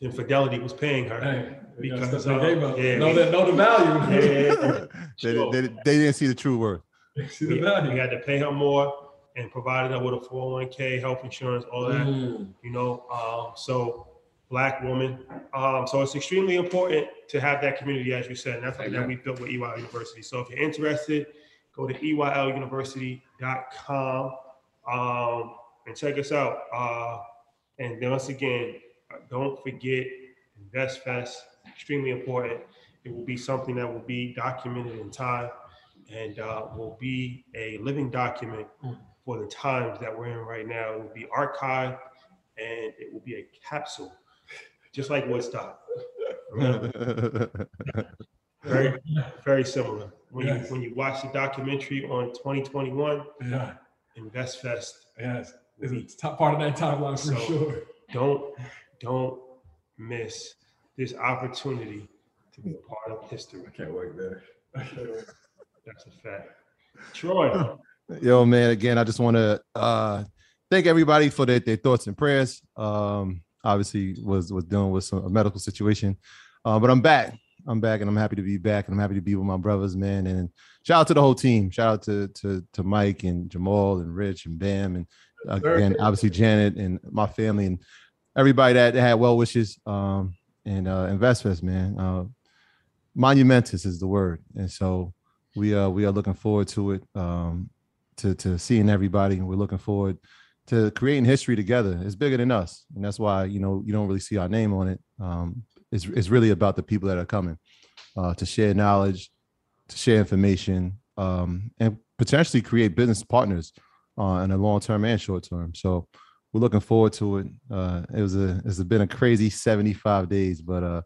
than Fidelity was paying her. Hey, because uh, yeah, know, the, know the value. Yeah. they, they, they, didn't see the true worth. See the value. We had to pay her more and provided her with a 401k, health insurance, all that. Mm. You know, um, so black woman. Um, so it's extremely important to have that community, as you said, and that's something that we built with EYL University. So if you're interested, go to EYLUniversity.com um, and check us out. Uh, and then once again, don't forget Invest Fest, extremely important. It will be something that will be documented in time and uh, will be a living document for the times that we're in right now. It will be archived and it will be a capsule, just like Woodstock. very, very similar. When yes. you when you watch the documentary on 2021, yeah, Invest Fest. Yes, it's a top part of that timeline for so sure. Don't don't miss this opportunity to be a part of history. I can't wait, man. That's a fact. Troy. Yo, man, again, I just want to uh thank everybody for their, their thoughts and prayers. Um, obviously was was dealing with some a medical situation. Uh, but I'm back. I'm back and I'm happy to be back and I'm happy to be with my brothers, man. And shout out to the whole team. Shout out to to to Mike and Jamal and Rich and Bam and again, obviously Janet and my family and everybody that, had well wishes. Um, and uh Invest Fest, man. Uh monumentous is the word. And so we uh we are looking forward to it. Um to to seeing everybody, and we're looking forward to creating history together. It's bigger than us, and that's why you know you don't really see our name on it. Um, it's it's really about the people that are coming uh, to share knowledge, to share information, um, and potentially create business partners uh, in the long term and short term. So we're looking forward to it. Uh, it was a it's been a crazy 75 days, but uh,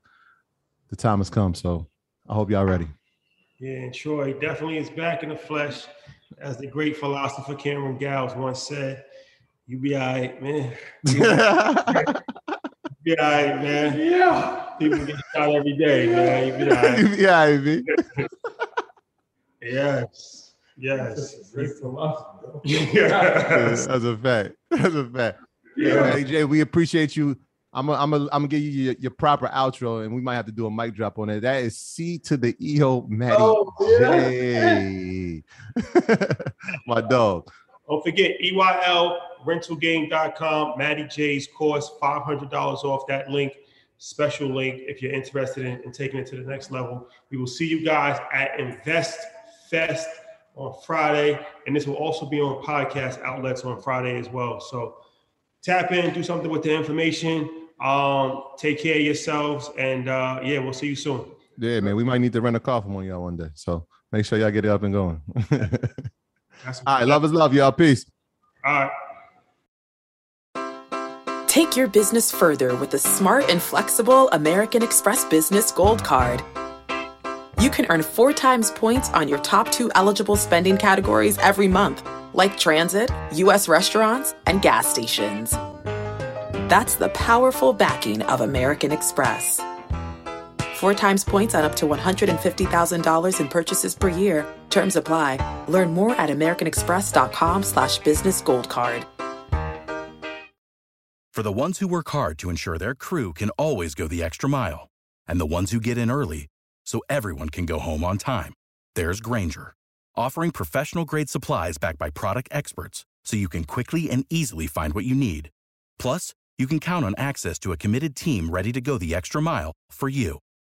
the time has come. So I hope y'all ready. Yeah, and Troy definitely is back in the flesh, as the great philosopher Cameron Giles once said. You be all right, man. You be all right, man. Yeah. People get shot every day, man. You be all right. You be all right, B. yes. Yes. Great philosophy. Yeah, That's a fact. That's a fact. Yeah, Yeah. AJ, we appreciate you. I'm gonna I'm gonna I'm gonna give you your, your proper outro, and we might have to do a mic drop on it. That is C to the EO Matty Oh, J. My dog. Don't forget EYLrentalgame.com. Matty J's course, $500 off that link. Special link if you're interested in, in taking it to the next level. We will see you guys at Invest Fest on Friday. And this will also be on podcast outlets on Friday as well. So tap in, do something with the information. Um, take care of yourselves. And uh, yeah, we'll see you soon. Yeah, man, we might need to rent a car from one y'all one day. So make sure y'all get it up and going. All right, love is love, y'all. Peace. All right. Take your business further with the smart and flexible American Express Business Gold Card. You can earn four times points on your top two eligible spending categories every month, like transit, U.S. restaurants, and gas stations. That's the powerful backing of American Express. Four times points on up to $150,000 in purchases per year. Terms apply. Learn more at americanexpress.com slash business gold card. For the ones who work hard to ensure their crew can always go the extra mile, and the ones who get in early so everyone can go home on time, there's Grainger, offering professional grade supplies backed by product experts so you can quickly and easily find what you need. Plus, you can count on access to a committed team ready to go the extra mile for you.